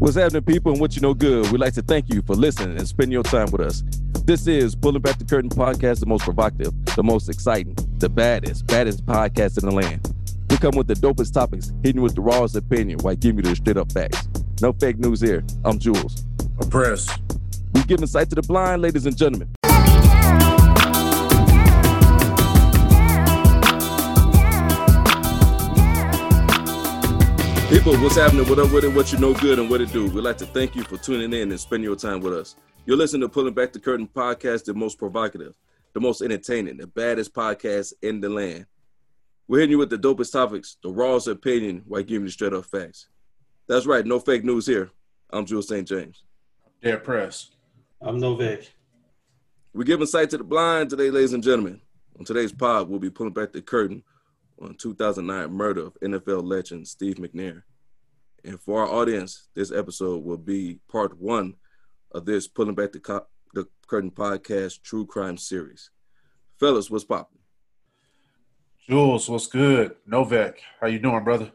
What's happening, people, and what you know good? We'd like to thank you for listening and spending your time with us. This is Pulling Back the Curtain podcast, the most provocative, the most exciting, the baddest, baddest podcast in the land. We come with the dopest topics, hitting with the rawest opinion while giving you the straight up facts. No fake news here. I'm Jules. Press. We giving sight to the blind, ladies and gentlemen. People, what's happening? What up with it? What you know good and what it do? We'd like to thank you for tuning in and spending your time with us. You're listening to Pulling Back the Curtain podcast, the most provocative, the most entertaining, the baddest podcast in the land. We're hitting you with the dopest topics, the rawest opinion, while giving you straight up facts. That's right, no fake news here. I'm Jules St. James. Dare Press. I'm Novak. We're giving sight to the blind today, ladies and gentlemen. On today's pod, we'll be pulling back the curtain on 2009 murder of NFL legend Steve McNair. And for our audience, this episode will be part one of this pulling back the, co- the curtain podcast true crime series. Fellas, what's popping? Jules, what's good? Novak, how you doing, brother?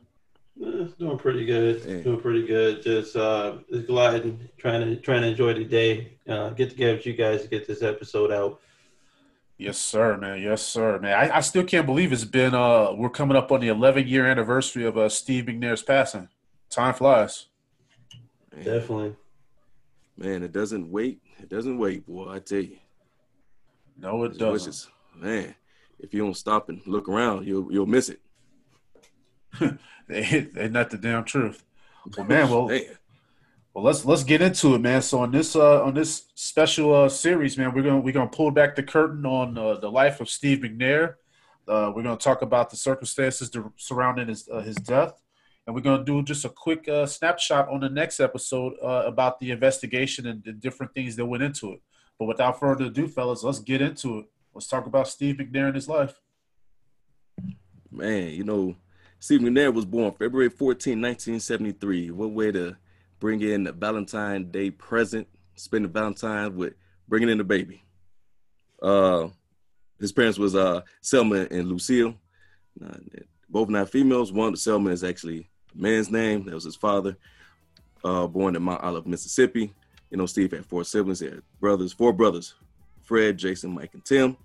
Eh, doing pretty good. Yeah. Doing pretty good. Just uh, just gliding, trying to trying to enjoy the day. Uh, get together with you guys to get this episode out. Yes, sir, man. Yes, sir, man. I, I still can't believe it's been uh we're coming up on the 11 year anniversary of uh Steve McNair's passing. Time flies. Man, Definitely. man, it doesn't wait. It doesn't wait, boy. I tell you. No, it It's doesn't. wishes. Man, if you don't stop and look around, you'll you'll miss it. They, they not the damn truth. Well, man, well, Man. Well, let's let's get into it, man. So on this uh on this special uh series, man, we're gonna we're gonna pull back the curtain on uh, the life of Steve McNair. Uh, we're gonna talk about the circumstances surrounding his uh, his death, and we're gonna do just a quick uh, snapshot on the next episode uh, about the investigation and the different things that went into it. But without further ado, fellas, let's get into it. Let's talk about Steve McNair and his life. Man, you know, Steve McNair was born February 14, 1973. What way to bring in the Valentine Day present, spend the Valentine with bringing in the baby. Uh, his parents was uh, Selma and Lucille. Both not females. One, Selma is actually a man's name. That was his father. Uh, born in Mount Olive, Mississippi. You know, Steve had four siblings. He had brothers, four brothers, Fred, Jason, Mike, and Tim.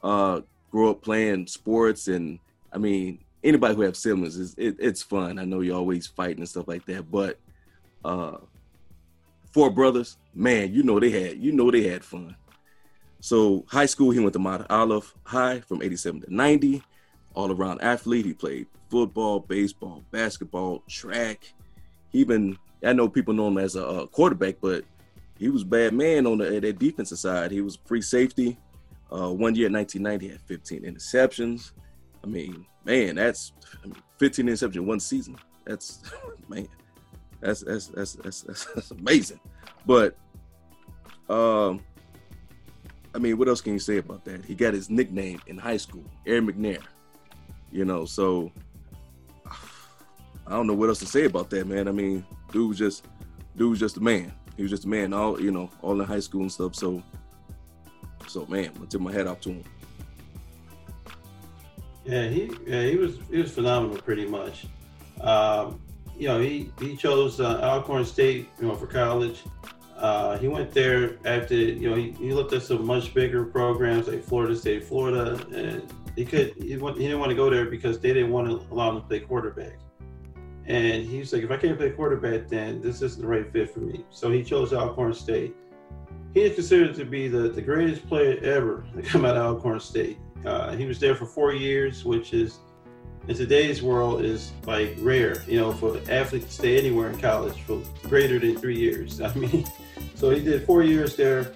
Uh, grew up playing sports and I mean anybody who have siblings is it, it's fun. I know you're always fighting and stuff like that, but uh four brothers, man, you know they had you know they had fun. So high school he went to Mount Olive High from 87 to 90, all around athlete. He played football, baseball, basketball, track. He even I know people know him as a, uh quarterback, but he was a bad man on the, that defensive side. He was free safety. Uh, one year, in 1990, had 15 interceptions. I mean, man, that's I mean, 15 interceptions in one season. That's man, that's that's that's that's, that's, that's amazing. But um, I mean, what else can you say about that? He got his nickname in high school, Air McNair. You know, so I don't know what else to say about that, man. I mean, dude was just dude was just a man. He was just a man, all you know, all in high school and stuff. So, so man, I tip my hat off to him. Yeah, he yeah he was he was phenomenal pretty much. Um, you know, he he chose uh, Alcorn State, you know, for college. Uh, he went there after you know he, he looked at some much bigger programs like Florida State, Florida, and he could he, went, he didn't want to go there because they didn't want to allow him to play quarterback. And he was like, if I can't play quarterback, then this isn't the right fit for me. So he chose Alcorn State. He is considered to be the, the greatest player ever to come out of Alcorn State. Uh, he was there for four years, which is in today's world is like rare. You know, for athletes to stay anywhere in college for greater than three years. I mean, so he did four years there.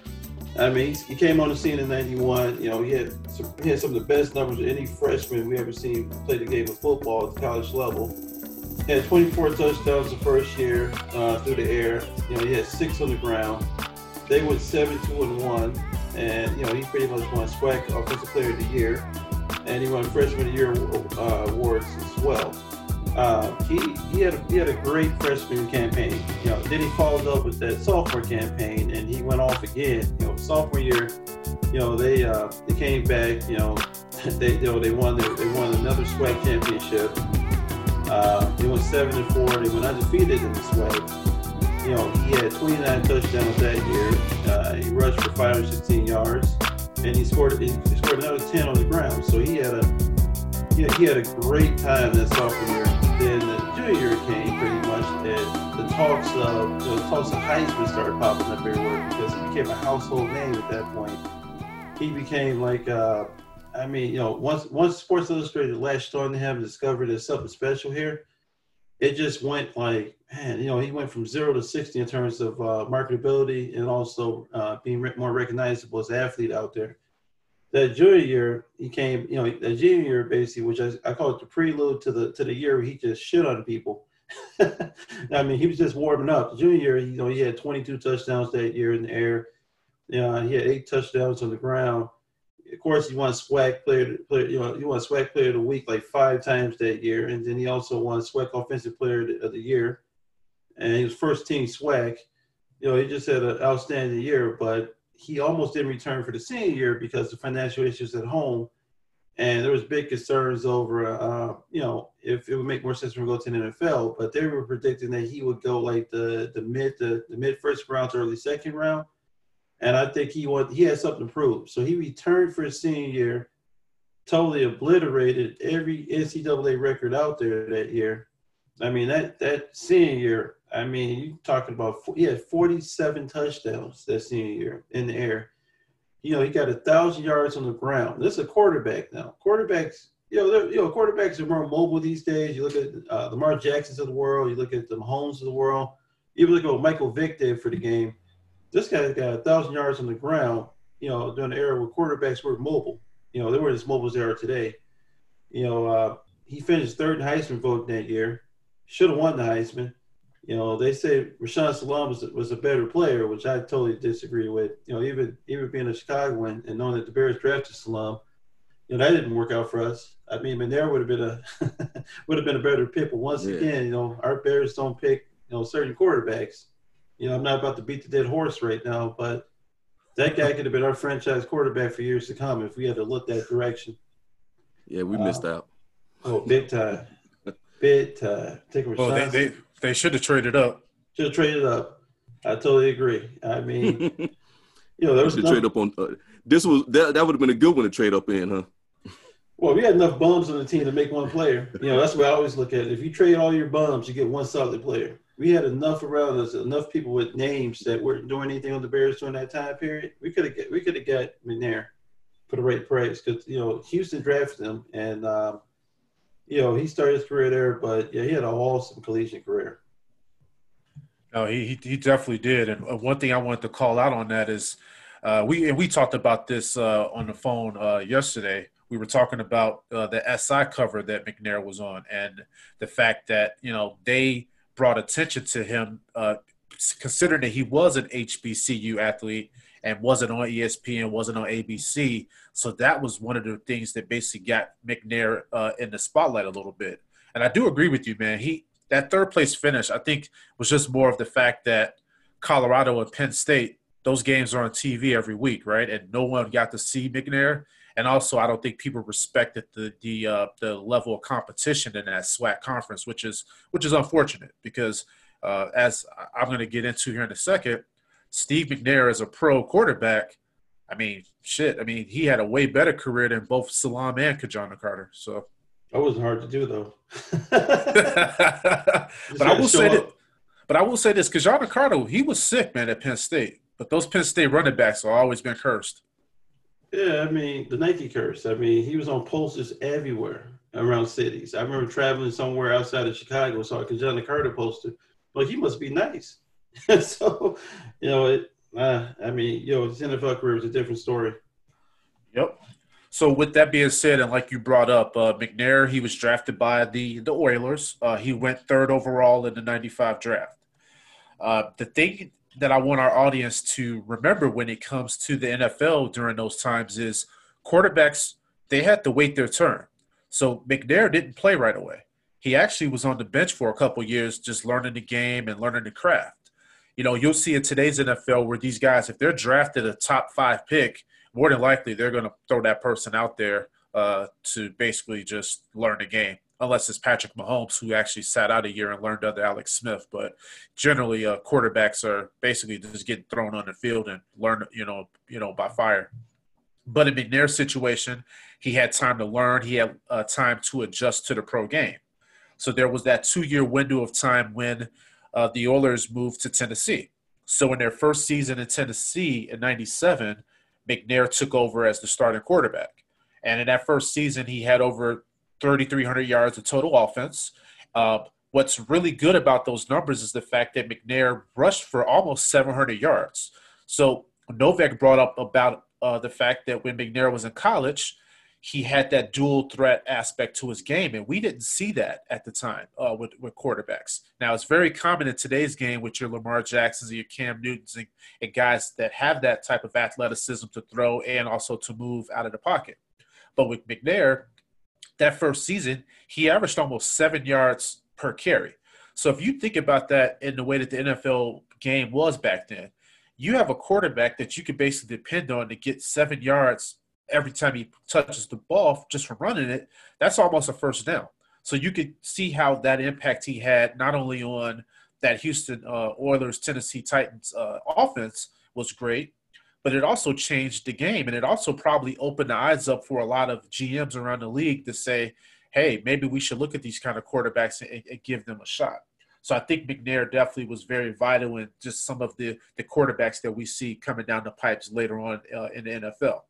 I mean, he came on the scene in '91. You know, he had some, he had some of the best numbers of any freshman we ever seen play the game of football at the college level. He had 24 touchdowns the first year uh, through the air. You know, he had six on the ground. They went seven, two, and one, and you know he pretty much won SWAC Offensive Player of the Year, and he won Freshman of Year uh, awards as well. Uh, he he had a, he had a great freshman campaign. You know, then he followed up with that sophomore campaign, and he went off again. You know, sophomore year, you know they uh, they came back. You know, they you know they won their, they won another SWAC championship. Uh, they went seven and four. They went undefeated in the SWAC you know, he had 29 touchdowns that year. Uh, he rushed for 516 yards, and he scored he scored another 10 on the ground. So he had a had, he had a great time that sophomore year. Then the junior year came pretty much, and the talks of the talks of Heisman started popping up everywhere because he became a household name at that point. He became like. Uh, I mean, you know, once once Sports Illustrated latched on to him and discovered there's something special here, it just went like man, you know, he went from zero to 60 in terms of uh, marketability and also uh, being re- more recognizable as an athlete out there. That junior year, he came, you know, the junior year basically, which I, I call it the prelude to the to the year where he just shit on people. I mean, he was just warming up. Junior year, you know, he had 22 touchdowns that year in the air. You know, he had eight touchdowns on the ground. Of course, he won SWAC player, player you know, he won SWAC player of the week like five times that year, and then he also won SWAC offensive player of the year and he was first team SWAC. You know, he just had an outstanding year, but he almost didn't return for the senior year because of financial issues at home. And there was big concerns over, uh, you know, if it would make more sense for him to go to the NFL. But they were predicting that he would go like the the mid the, the mid first round to early second round. And I think he want he had something to prove. So he returned for his senior year, totally obliterated every NCAA record out there that year. I mean that that senior year I mean, you talking about he had 47 touchdowns that senior year in the air. You know, he got a thousand yards on the ground. This is a quarterback now. Quarterbacks, you know, you know, quarterbacks are more mobile these days. You look at uh, the Lamar Jacksons of the world. You look at the Mahomes of the world. Even look at what Michael Vick did for the game. This guy got a thousand yards on the ground. You know, during the era where quarterbacks were mobile. You know, they weren't as mobile as they are today. You know, uh, he finished third in Heisman vote that year. Should have won the Heisman you know, they say Rashaan Salaam was, was a better player, which I totally disagree with. You know, even even being a Chicagoan and knowing that the Bears drafted Salaam, you know, that didn't work out for us. I mean, McNair would have been a would have been a better pick, but once yeah. again, you know, our Bears don't pick you know certain quarterbacks. You know, I'm not about to beat the dead horse right now, but that guy could have been our franchise quarterback for years to come if we had to look that direction. Yeah, we missed out. Oh, big time, big time. Take a well, they, they they should have traded up. Should have traded up. I totally agree. I mean, you know, there was enough, trade up on. Uh, this was that. That would have been a good one to trade up in, huh? Well, we had enough bums on the team to make one player. You know, that's what I always look at. It. If you trade all your bums, you get one solid player. We had enough around us, enough people with names that weren't doing anything on the Bears during that time period. We could have we could have got McNair for the right price because you know Houston drafted him, and um, you know, he started his career there, but yeah, he had an awesome collegiate career. No, he he definitely did. And uh, one thing I wanted to call out on that is, uh, we and we talked about this uh, on the phone uh, yesterday. We were talking about uh, the SI cover that McNair was on, and the fact that you know they brought attention to him, uh, considering that he was an HBCU athlete and wasn't on ESPN, wasn't on ABC. So that was one of the things that basically got McNair uh, in the spotlight a little bit. And I do agree with you, man. He that third place finish, I think, was just more of the fact that Colorado and Penn State, those games are on TV every week, right? And no one got to see McNair. And also, I don't think people respected the the uh, the level of competition in that SWAC conference, which is which is unfortunate because uh, as I'm going to get into here in a second, Steve McNair is a pro quarterback, I mean, shit. I mean, he had a way better career than both Salaam and Ki-Jana Carter. So that wasn't hard to do, though. but I will say that. But I will say this: Ki-Jana Carter, he was sick, man, at Penn State. But those Penn State running backs have always been cursed. Yeah, I mean the Nike curse. I mean he was on posters everywhere around cities. I remember traveling somewhere outside of Chicago, saw a Ki-Jana Carter poster. Well, he must be nice. so, you know, it. Uh, I mean, you know, his NFL career is a different story. Yep. So with that being said, and like you brought up, uh, McNair, he was drafted by the the Oilers. Uh, he went third overall in the '95 draft. Uh, the thing that I want our audience to remember when it comes to the NFL during those times is quarterbacks they had to wait their turn. So McNair didn't play right away. He actually was on the bench for a couple years, just learning the game and learning the craft. You know, you'll see in today's NFL where these guys, if they're drafted a top five pick, more than likely they're going to throw that person out there uh, to basically just learn the game. Unless it's Patrick Mahomes, who actually sat out a year and learned under Alex Smith. But generally, uh, quarterbacks are basically just getting thrown on the field and learn, you know, you know, by fire. But in McNair's situation, he had time to learn. He had uh, time to adjust to the pro game. So there was that two-year window of time when uh, the Oilers moved to Tennessee. So in their first season in Tennessee in '97, McNair took over as the starting quarterback. And in that first season, he had over 3,300 yards of total offense. Uh, what's really good about those numbers is the fact that McNair rushed for almost 700 yards. So Novak brought up about uh, the fact that when McNair was in college, he had that dual threat aspect to his game, and we didn't see that at the time uh, with, with quarterbacks. Now, it's very common in today's game with your Lamar Jacksons and your Cam Newtons and, and guys that have that type of athleticism to throw and also to move out of the pocket. But with McNair, that first season, he averaged almost seven yards per carry. So if you think about that in the way that the NFL game was back then, you have a quarterback that you can basically depend on to get seven yards every time he touches the ball just from running it, that's almost a first down. So you could see how that impact he had not only on that Houston uh, Oilers Tennessee Titans uh, offense was great, but it also changed the game and it also probably opened the eyes up for a lot of GMs around the league to say, hey, maybe we should look at these kind of quarterbacks and, and give them a shot. So I think McNair definitely was very vital in just some of the the quarterbacks that we see coming down the pipes later on uh, in the NFL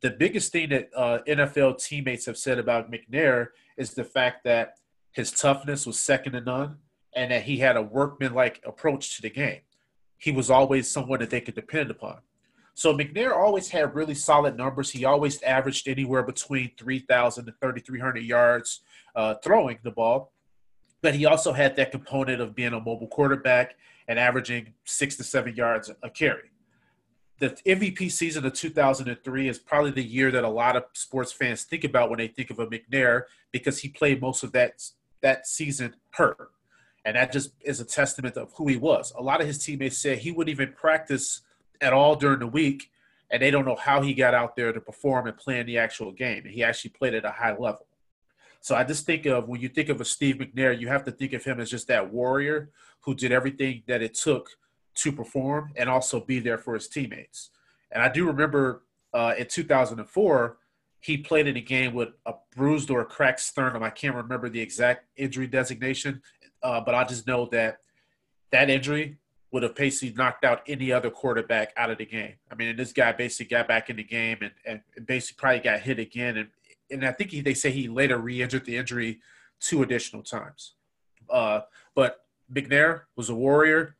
the biggest thing that uh, NFL teammates have said about McNair is the fact that his toughness was second to none and that he had a workman-like approach to the game. He was always someone that they could depend upon. So McNair always had really solid numbers. He always averaged anywhere between 3,000 to 3,300 yards uh, throwing the ball. But he also had that component of being a mobile quarterback and averaging six to seven yards a carry the MVP season of 2003 is probably the year that a lot of sports fans think about when they think of a McNair because he played most of that that season hurt. And that just is a testament of who he was. A lot of his teammates said he wouldn't even practice at all during the week, and they don't know how he got out there to perform and play in the actual game. He actually played at a high level. So I just think of when you think of a Steve McNair, you have to think of him as just that warrior who did everything that it took – to perform and also be there for his teammates. And I do remember uh, in 2004, he played in a game with a bruised or a cracked sternum. I can't remember the exact injury designation, uh, but I just know that that injury would have basically knocked out any other quarterback out of the game. I mean, and this guy basically got back in the game and, and basically probably got hit again. And, and I think he, they say he later re injured the injury two additional times. Uh, but McNair was a warrior.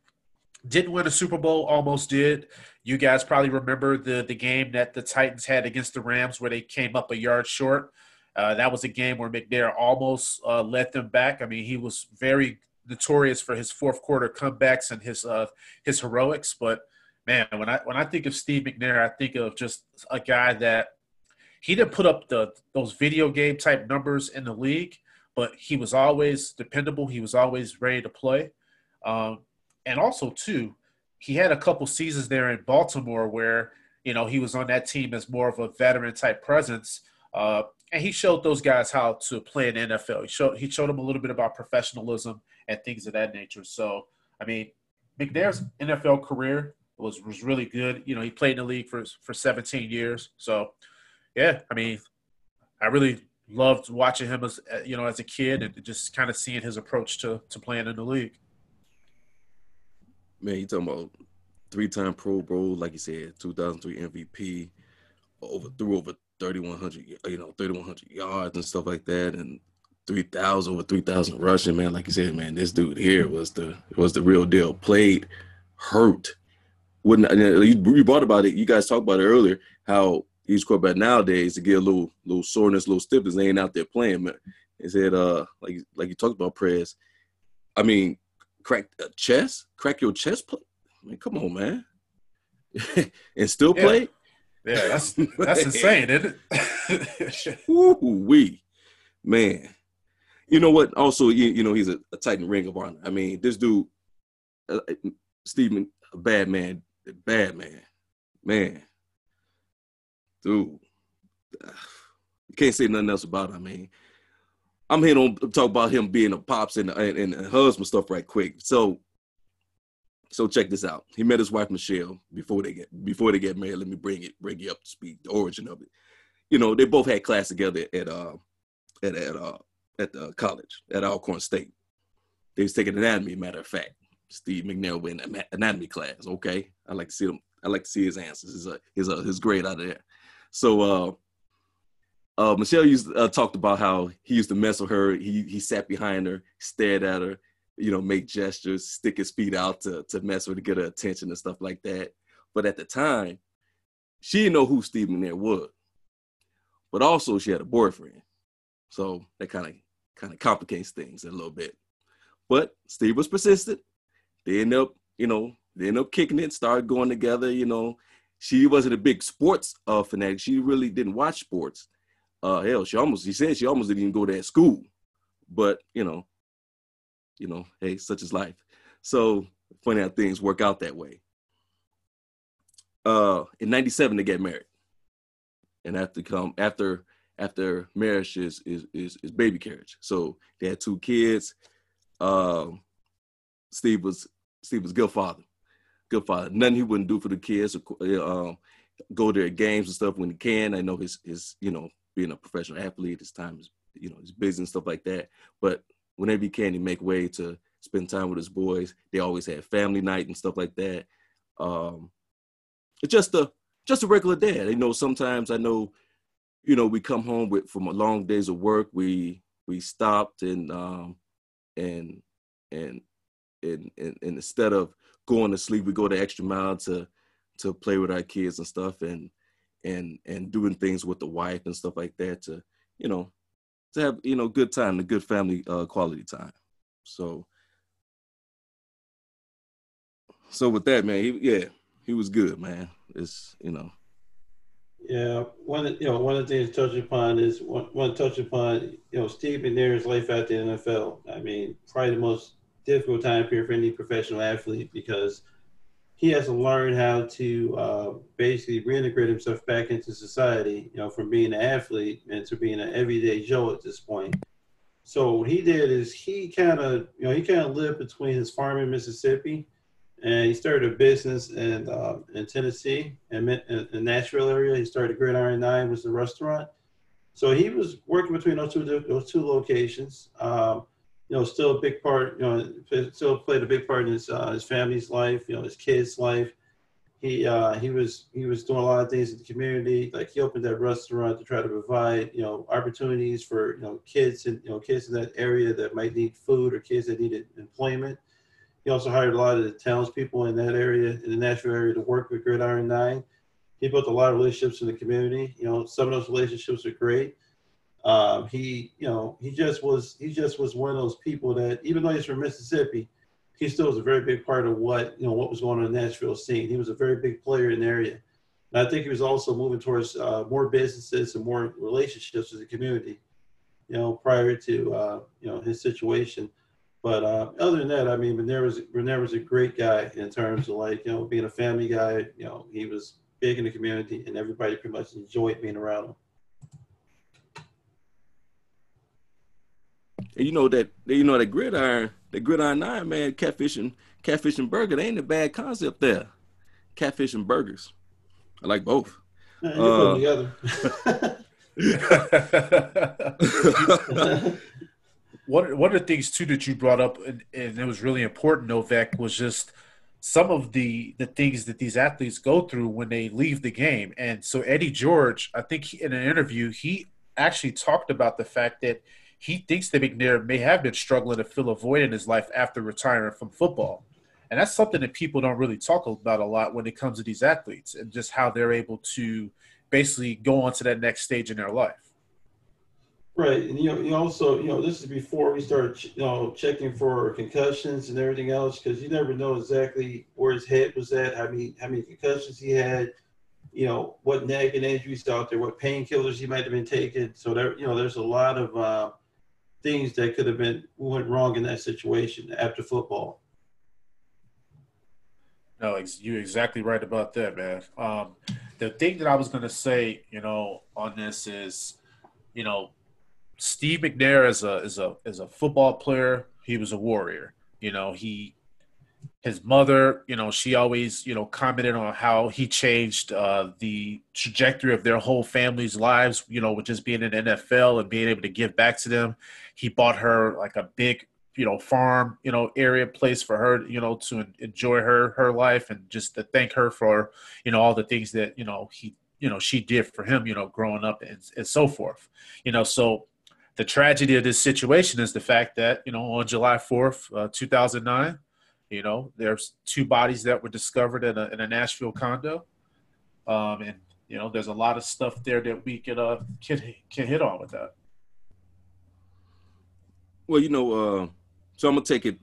Didn't win a Super Bowl, almost did. You guys probably remember the the game that the Titans had against the Rams where they came up a yard short. Uh, that was a game where McNair almost uh, let them back. I mean, he was very notorious for his fourth quarter comebacks and his uh, his heroics. But man, when I when I think of Steve McNair, I think of just a guy that he didn't put up the those video game type numbers in the league, but he was always dependable. He was always ready to play. Um, and also too, he had a couple seasons there in Baltimore where you know he was on that team as more of a veteran type presence, uh, and he showed those guys how to play in NFL. He showed he showed them a little bit about professionalism and things of that nature. So I mean, McNair's NFL career was was really good. You know, he played in the league for for 17 years. So yeah, I mean, I really loved watching him as you know as a kid and just kind of seeing his approach to to playing in the league man, you talking about three time Pro Bowl, like you said, 2003 MVP, over threw over 3100 you know 3100 yards and stuff like that and 3000 over 3000 rushing man. Like you said man this dude here was the was the real deal. Played hurt. Wouldn't you brought about it. You guys talked about it earlier how he's quarterback nowadays to get a little little soreness a little stiffness they ain't out there playing man. He said uh like like you talked about prayers i mean crack a chest crack your chest play? I mean, come on man. And still Yeah. play? Yeah, that's that's insane, isn't it? Woo wee, man. You know what? Also, you, you know he's a, a Titan Ring of Honor. I mean, this dude, uh, Steven, a bad man, bad man, man, dude. You can't say nothing else about. It. I mean, I'm here to talk about him being a pops and and, and husband stuff right quick. So, so check this out. He met his wife Michelle before they get before they get married. Let me bring it bring you up to speed. The origin of it. You know, they both had class together at uh at at uh at the college at Alcorn State. They was taking anatomy. Matter of fact, Steve McNair went in anatomy class. Okay, I like to see them. I like to see his answers. His uh, his uh, his grade out of there. So uh, uh, Michelle used uh, talked about how he used to mess with her. He he sat behind her, stared at her, you know, make gestures, stick his feet out to to mess with her, get her attention and stuff like that. But at the time, she didn't know who Steve McNair was. But also, she had a boyfriend, so that kind of kind of complicates things a little bit. But Steve was persistent. They end up, you know, they end up kicking it, started going together. You know, she wasn't a big sports uh, fanatic. She really didn't watch sports. Uh, hell, she almost, she said she almost didn't even go to that school. But you know, you know, hey, such is life. So funny how things work out that way. Uh, in '97, they get married, and after come after after marriage is is is, is baby carriage. So they had two kids. Um, Steve was Steve was good father, good father. Nothing he wouldn't do for the kids. Um, go to games and stuff when he can. I know his his you know being a professional athlete, his time is you know he's busy and stuff like that. But whenever he can, he make way to spend time with his boys. They always had family night and stuff like that. Um, it's just a just a regular dad. You know, sometimes I know, you know, we come home with from a long days of work. We we stopped and um and and and and, and instead of going to sleep, we go the extra mile to to play with our kids and stuff and and and doing things with the wife and stuff like that to you know to have you know good time, a good family uh, quality time. So so with that man, he, yeah, he was good, man. It's you know. Yeah, one you know one of the things to touch upon is one, one to touch upon you know Steve McNair's life at the NFL. I mean, probably the most difficult time period for any professional athlete because he has to learn how to uh, basically reintegrate himself back into society. You know, from being an athlete and to being an everyday Joe at this point. So what he did is he kind of you know he kind of lived between his farm in Mississippi and he started a business in uh, in Tennessee and in, in Nashville area. He started Gridiron Nine, was the restaurant. So he was working between those two those two locations. Um, you know, still a big part. You know, still played a big part in his uh, his family's life. You know, his kids' life. He uh, he was he was doing a lot of things in the community. Like he opened that restaurant to try to provide you know opportunities for you know kids and you know kids in that area that might need food or kids that needed employment. He also hired a lot of the townspeople in that area, in the Nashville area, to work with Gridiron Nine. He built a lot of relationships in the community. You know, some of those relationships are great. Um, he, you know, he just was he just was one of those people that, even though he's from Mississippi, he still was a very big part of what you know what was going on in the Nashville scene. He was a very big player in the area. And I think he was also moving towards uh, more businesses and more relationships with the community. You know, prior to uh, you know his situation. But uh, other than that, I mean, Renner was Renner was a great guy in terms of like you know being a family guy. You know, he was big in the community, and everybody pretty much enjoyed being around him. And you know that you know that gridiron, the gridiron nine man, catfish and catfish and burger. They ain't a bad concept there. Catfish and burgers. I like both. Yeah, you put them together. one one of the things too that you brought up and, and it was really important novak was just some of the the things that these athletes go through when they leave the game. And so Eddie George, I think he, in an interview, he actually talked about the fact that he thinks that McNair may have been struggling to fill a void in his life after retiring from football. And that's something that people don't really talk about a lot when it comes to these athletes and just how they're able to basically go on to that next stage in their life. Right, and you know, you also, you know, this is before we start, you know, checking for concussions and everything else, because you never know exactly where his head was at, how many, how many concussions he had, you know, what neck and injuries out there, what painkillers he might have been taking. So there, you know, there's a lot of uh, things that could have been went wrong in that situation after football. No, you're exactly right about that, man. Um, the thing that I was going to say, you know, on this is, you know, Steve McNair is a is a is a football player. He was a warrior. You know, he his mother, you know, she always, you know, commented on how he changed uh, the trajectory of their whole family's lives, you know, with just being in the NFL and being able to give back to them. He bought her like a big, you know, farm, you know, area place for her, you know, to enjoy her her life and just to thank her for, you know, all the things that, you know, he, you know, she did for him, you know, growing up and, and so forth. You know, so the tragedy of this situation is the fact that you know on July 4th, uh, 2009, you know there's two bodies that were discovered in a, in a Nashville condo, um, and you know there's a lot of stuff there that we could uh can, can hit on with that. Well, you know, uh, so I'm gonna take it.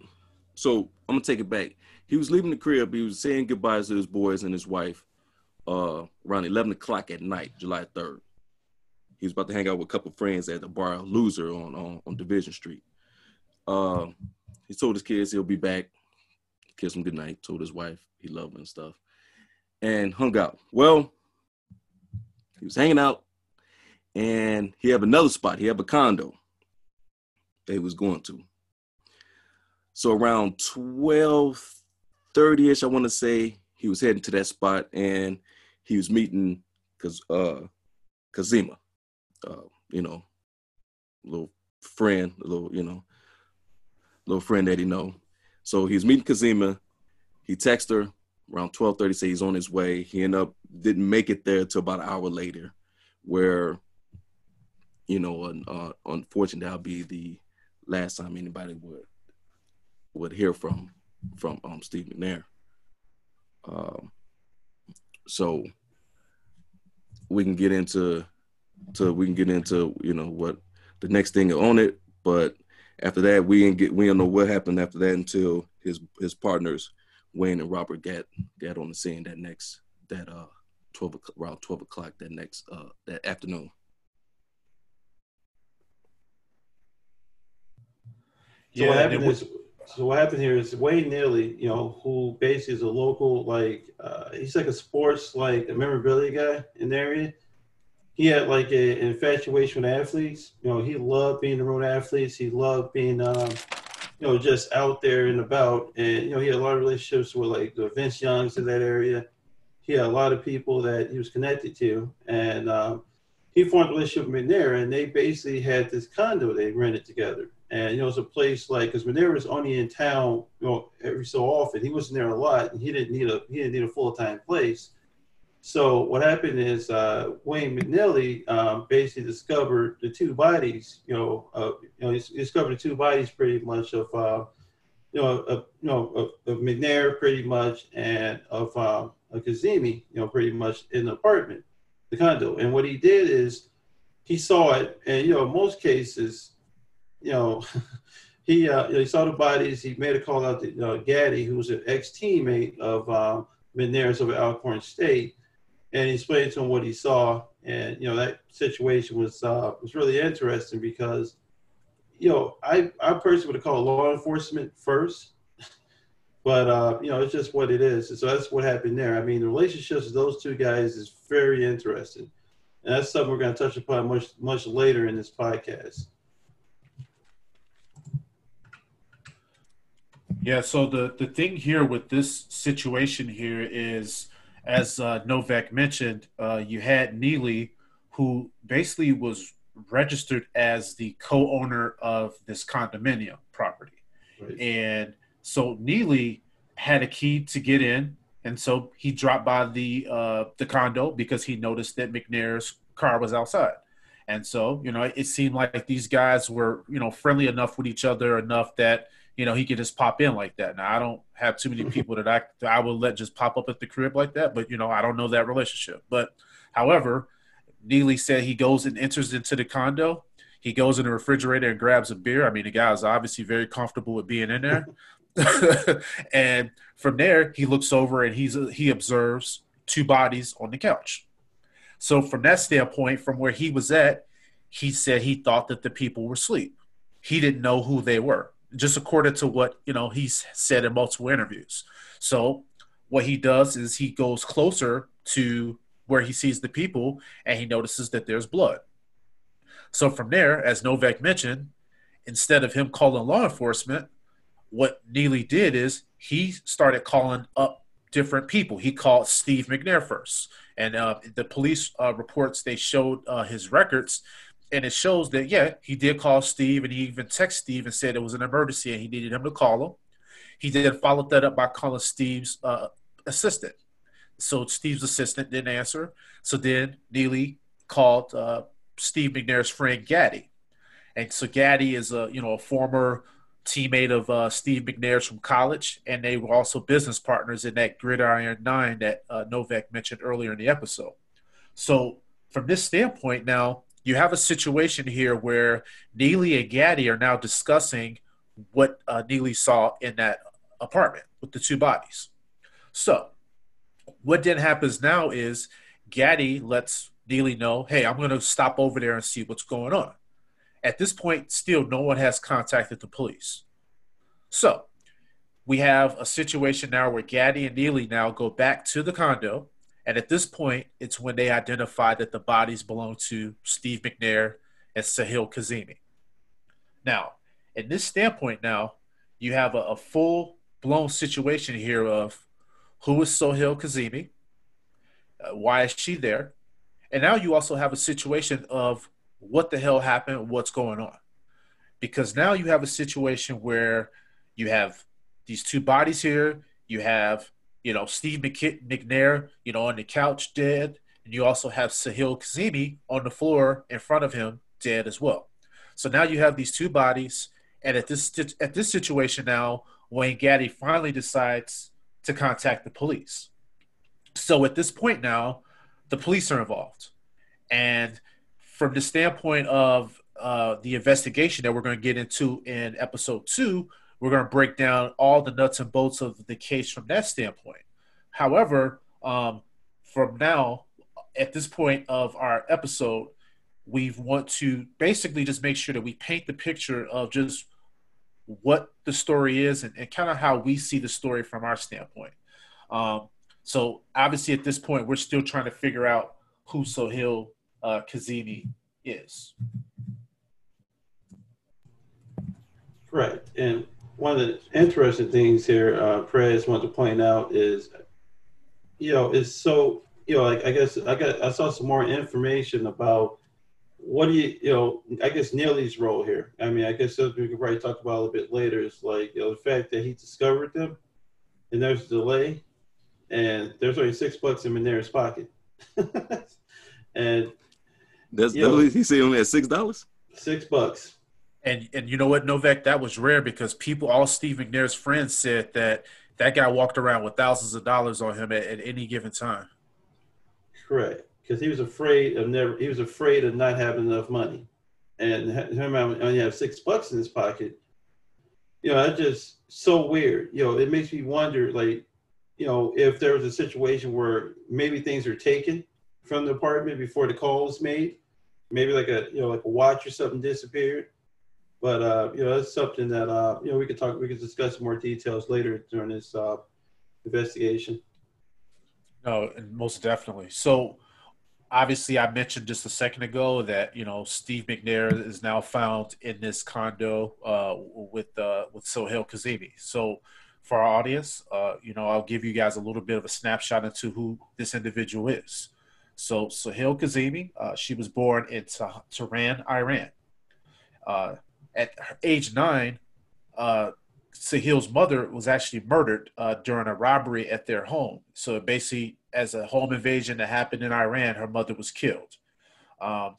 So I'm gonna take it back. He was leaving the crib. He was saying goodbyes to his boys and his wife uh, around 11 o'clock at night, July 3rd he was about to hang out with a couple friends at the bar Loser on on, on Division Street. Uh, he told his kids he'll be back, kissed him goodnight, told his wife he loved him and stuff, and hung out. Well, he was hanging out, and he had another spot. He had a condo that he was going to. So around twelve thirty ish, I want to say, he was heading to that spot, and he was meeting because uh, Kazima uh, you know, little friend, little, you know, little friend that he know. So he's meeting Kazima. He texts her around 1230, say he's on his way. He end up, didn't make it there till about an hour later, where, you know, uh, unfortunately, that'll be the last time anybody would would hear from from um, Steve McNair. Um, so we can get into to we can get into you know what the next thing on it. But after that, we didn't get we don't know what happened after that until his his partners Wayne and Robert got got on the scene that next that uh twelve around twelve o'clock that next uh that afternoon. So yeah, what happened is, so what happened here is Wayne Neely, you know, who basically is a local like uh, he's like a sports like a memorabilia guy in the area he had like a, an infatuation with athletes. You know, he loved being around athletes. He loved being, um, you know, just out there and about. And you know, he had a lot of relationships with like the Vince Youngs in that area. He had a lot of people that he was connected to, and um, he formed a relationship with McNair, and they basically had this condo they rented together. And you know, it's a place like because McNair was only in town, you know, every so often. He wasn't there a lot, and he didn't need a he didn't need a full time place. So what happened is uh, Wayne McNally um, basically discovered the two bodies. You know, uh, you know, he discovered the two bodies pretty much of, uh, you know, of, you know, of, of, McNair pretty much and of uh, Kazemi, you know, pretty much in the apartment, the condo. And what he did is he saw it, and you know, most cases, you know. he, uh, you know, he saw the bodies. He made a call out to uh, Gaddy, who was an ex-teammate of um, McNair's over Alcorn State, and he explained to him what he saw. And you know that situation was uh, was really interesting because you know I I personally would have called law enforcement first, but uh, you know it's just what it is. And so that's what happened there. I mean the relationships of those two guys is very interesting, and that's something we're going to touch upon much much later in this podcast. Yeah, so the the thing here with this situation here is as uh, Novak mentioned, uh, you had Neely, who basically was registered as the co-owner of this condominium property, right. and so Neely had a key to get in, and so he dropped by the uh, the condo because he noticed that McNair's car was outside. And so, you know, it seemed like these guys were, you know, friendly enough with each other enough that, you know, he could just pop in like that. Now, I don't have too many mm-hmm. people that I that I will let just pop up at the crib like that, but you know, I don't know that relationship. But however, Neely said he goes and enters into the condo. He goes in the refrigerator and grabs a beer. I mean, the guy is obviously very comfortable with being in there. and from there, he looks over and he's he observes two bodies on the couch. So from that standpoint, from where he was at, he said he thought that the people were asleep. He didn't know who they were, just according to what you know he's said in multiple interviews. So what he does is he goes closer to where he sees the people and he notices that there's blood. So from there, as Novak mentioned, instead of him calling law enforcement, what Neely did is he started calling up different people. He called Steve McNair first, and uh, the police uh, reports they showed uh, his records, and it shows that yeah, he did call Steve, and he even texted Steve and said it was an emergency and he needed him to call him. He then followed that up by calling Steve's uh, assistant, so Steve's assistant didn't answer. So then Neely called uh, Steve McNair's friend Gaddy, and so Gaddy is a you know a former teammate of uh, Steve McNair's from college, and they were also business partners in that Gridiron Nine that uh, Novak mentioned earlier in the episode. So from this standpoint, now you have a situation here where Neely and Gaddy are now discussing what uh, Neely saw in that apartment with the two bodies. So what then happens now is Gaddy lets Neely know, hey, I'm going to stop over there and see what's going on. At this point, still, no one has contacted the police. So we have a situation now where Gaddy and Neely now go back to the condo. And at this point, it's when they identify that the bodies belong to Steve McNair and Sahil Kazemi. Now, in this standpoint, now you have a, a full blown situation here of who is Sohail Kazemi, uh, why is she there, and now you also have a situation of what the hell happened, what's going on. Because now you have a situation where you have these two bodies here, you have, you know, Steve McNair, you know, on the couch dead, and you also have Sahil Kazemi on the floor in front of him dead as well. So now you have these two bodies, and at this at this situation now, Wayne Gaddy finally decides to contact the police. So at this point now, the police are involved. And from the standpoint of uh, the investigation that we're going to get into in episode two, we're going to break down all the nuts and bolts of the case from that standpoint. However, um, from now, at this point of our episode, we want to basically just make sure that we paint the picture of just what the story is and, and kind of how we see the story from our standpoint. Um, so obviously, at this point, we're still trying to figure out who Sohail uh, Kazemi is. Right, and one of the interesting things here, uh, Prez wanted to point out is, you know, it's so you know, like I guess I got I saw some more information about what do you you know I guess Neely's role here. I mean, I guess something we could probably talk about a little bit later. Is like you know the fact that he discovered them, and there's a delay and there's only six bucks in McNair's pocket. and that's that he said only at six dollars. Six bucks. And and you know what, Novak, that was rare because people, all Steve McNair's friends said that that guy walked around with thousands of dollars on him at, at any given time. Correct, because he was afraid of never. He was afraid of not having enough money, and him only have six bucks in his pocket. You know, that's just so weird. You know, it makes me wonder, like, you know, if there was a situation where maybe things are taken from the apartment before the call was made, maybe like a you know like a watch or something disappeared. But uh, you know, that's something that uh, you know we could talk, we could discuss more details later during this uh, investigation. No, most definitely. So obviously I mentioned just a second ago that you know Steve McNair is now found in this condo uh, with uh, with Sohail Kazemi. So for our audience, uh, you know, I'll give you guys a little bit of a snapshot into who this individual is. So, Sohail Kazemi, she was born in Tehran, Iran. Uh, at age nine, uh, Sahil's mother was actually murdered uh, during a robbery at their home. So basically, as a home invasion that happened in Iran, her mother was killed. Um,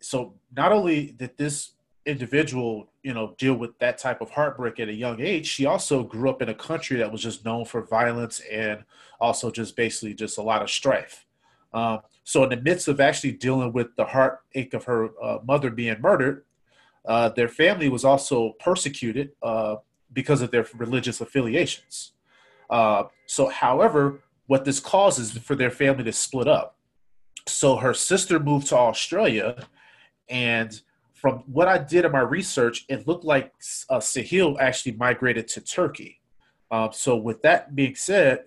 so not only did this individual, you know, deal with that type of heartbreak at a young age, she also grew up in a country that was just known for violence and also just basically just a lot of strife. Um, so in the midst of actually dealing with the heartache of her uh, mother being murdered, uh, their family was also persecuted uh, because of their religious affiliations. Uh, so, however, what this causes for their family to split up. So her sister moved to Australia, and from what I did in my research, it looked like uh, Sahil actually migrated to Turkey. Um, so with that being said,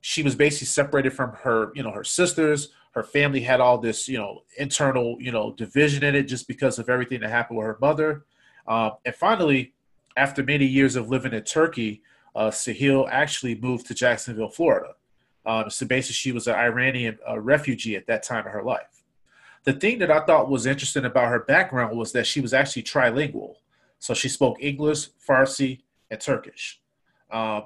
she was basically separated from her, you know, her sisters. Her family had all this, you know, internal, you know, division in it just because of everything that happened with her mother. Um, and finally, after many years of living in Turkey, uh, Sahil actually moved to Jacksonville, Florida. Um, so basically, she was an Iranian uh, refugee at that time of her life. The thing that I thought was interesting about her background was that she was actually trilingual. So she spoke English, Farsi, and Turkish. Um,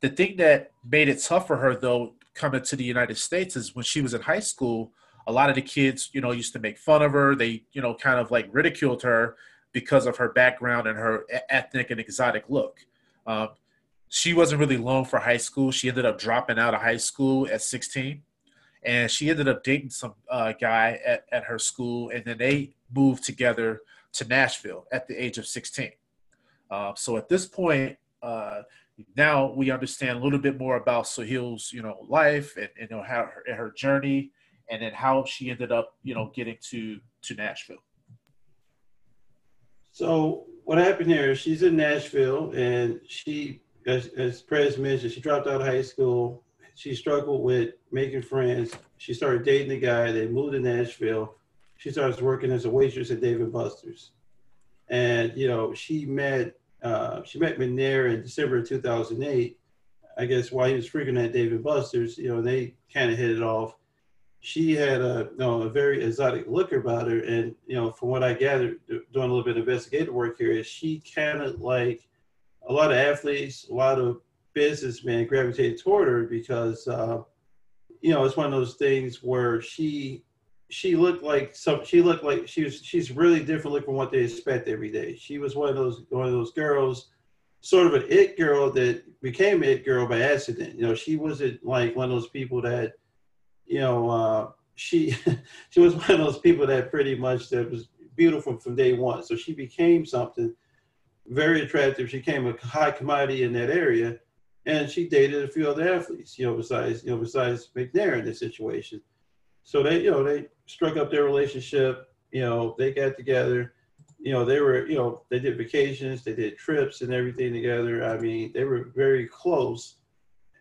the thing that made it tough for her, though, coming to the United States is when she was in high school, a lot of the kids, you know, used to make fun of her. They, you know, kind of like ridiculed her because of her background and her ethnic and exotic look. Um, she wasn't really long for high school. She ended up dropping out of high school at 16, and she ended up dating some uh, guy at, at her school, and then they moved together to Nashville at the age of 16. Uh, so at this point, uh, now we understand a little bit more about Sahil's, you know, life and, and you know how her, her journey, and then how she ended up, you know, getting to to Nashville. So what happened here? She's in Nashville, and she, as as Prez mentioned, she dropped out of high school. She struggled with making friends. She started dating a guy. They moved to Nashville. She starts working as a waitress at Dave and Buster's, and you know she met uh, she met McNair in December of 2008. I guess while he was freaking at Dave and Buster's, you know, they kind of hit it off she had a you know, a very exotic look about her, and you know from what I gathered doing a little bit of investigative work here is she kind of like a lot of athletes, a lot of businessmen gravitated toward her because uh, you know it's one of those things where she she looked like some she looked like she was she's really different from what they expect every day. She was one of those one of those girls, sort of an it girl that became it girl by accident. You know, she wasn't like one of those people that you know, uh, she she was one of those people that pretty much that was beautiful from day one. So she became something very attractive. She became a high commodity in that area, and she dated a few other athletes. You know, besides you know besides McNair in this situation. So they you know they struck up their relationship. You know, they got together. You know, they were you know they did vacations, they did trips and everything together. I mean, they were very close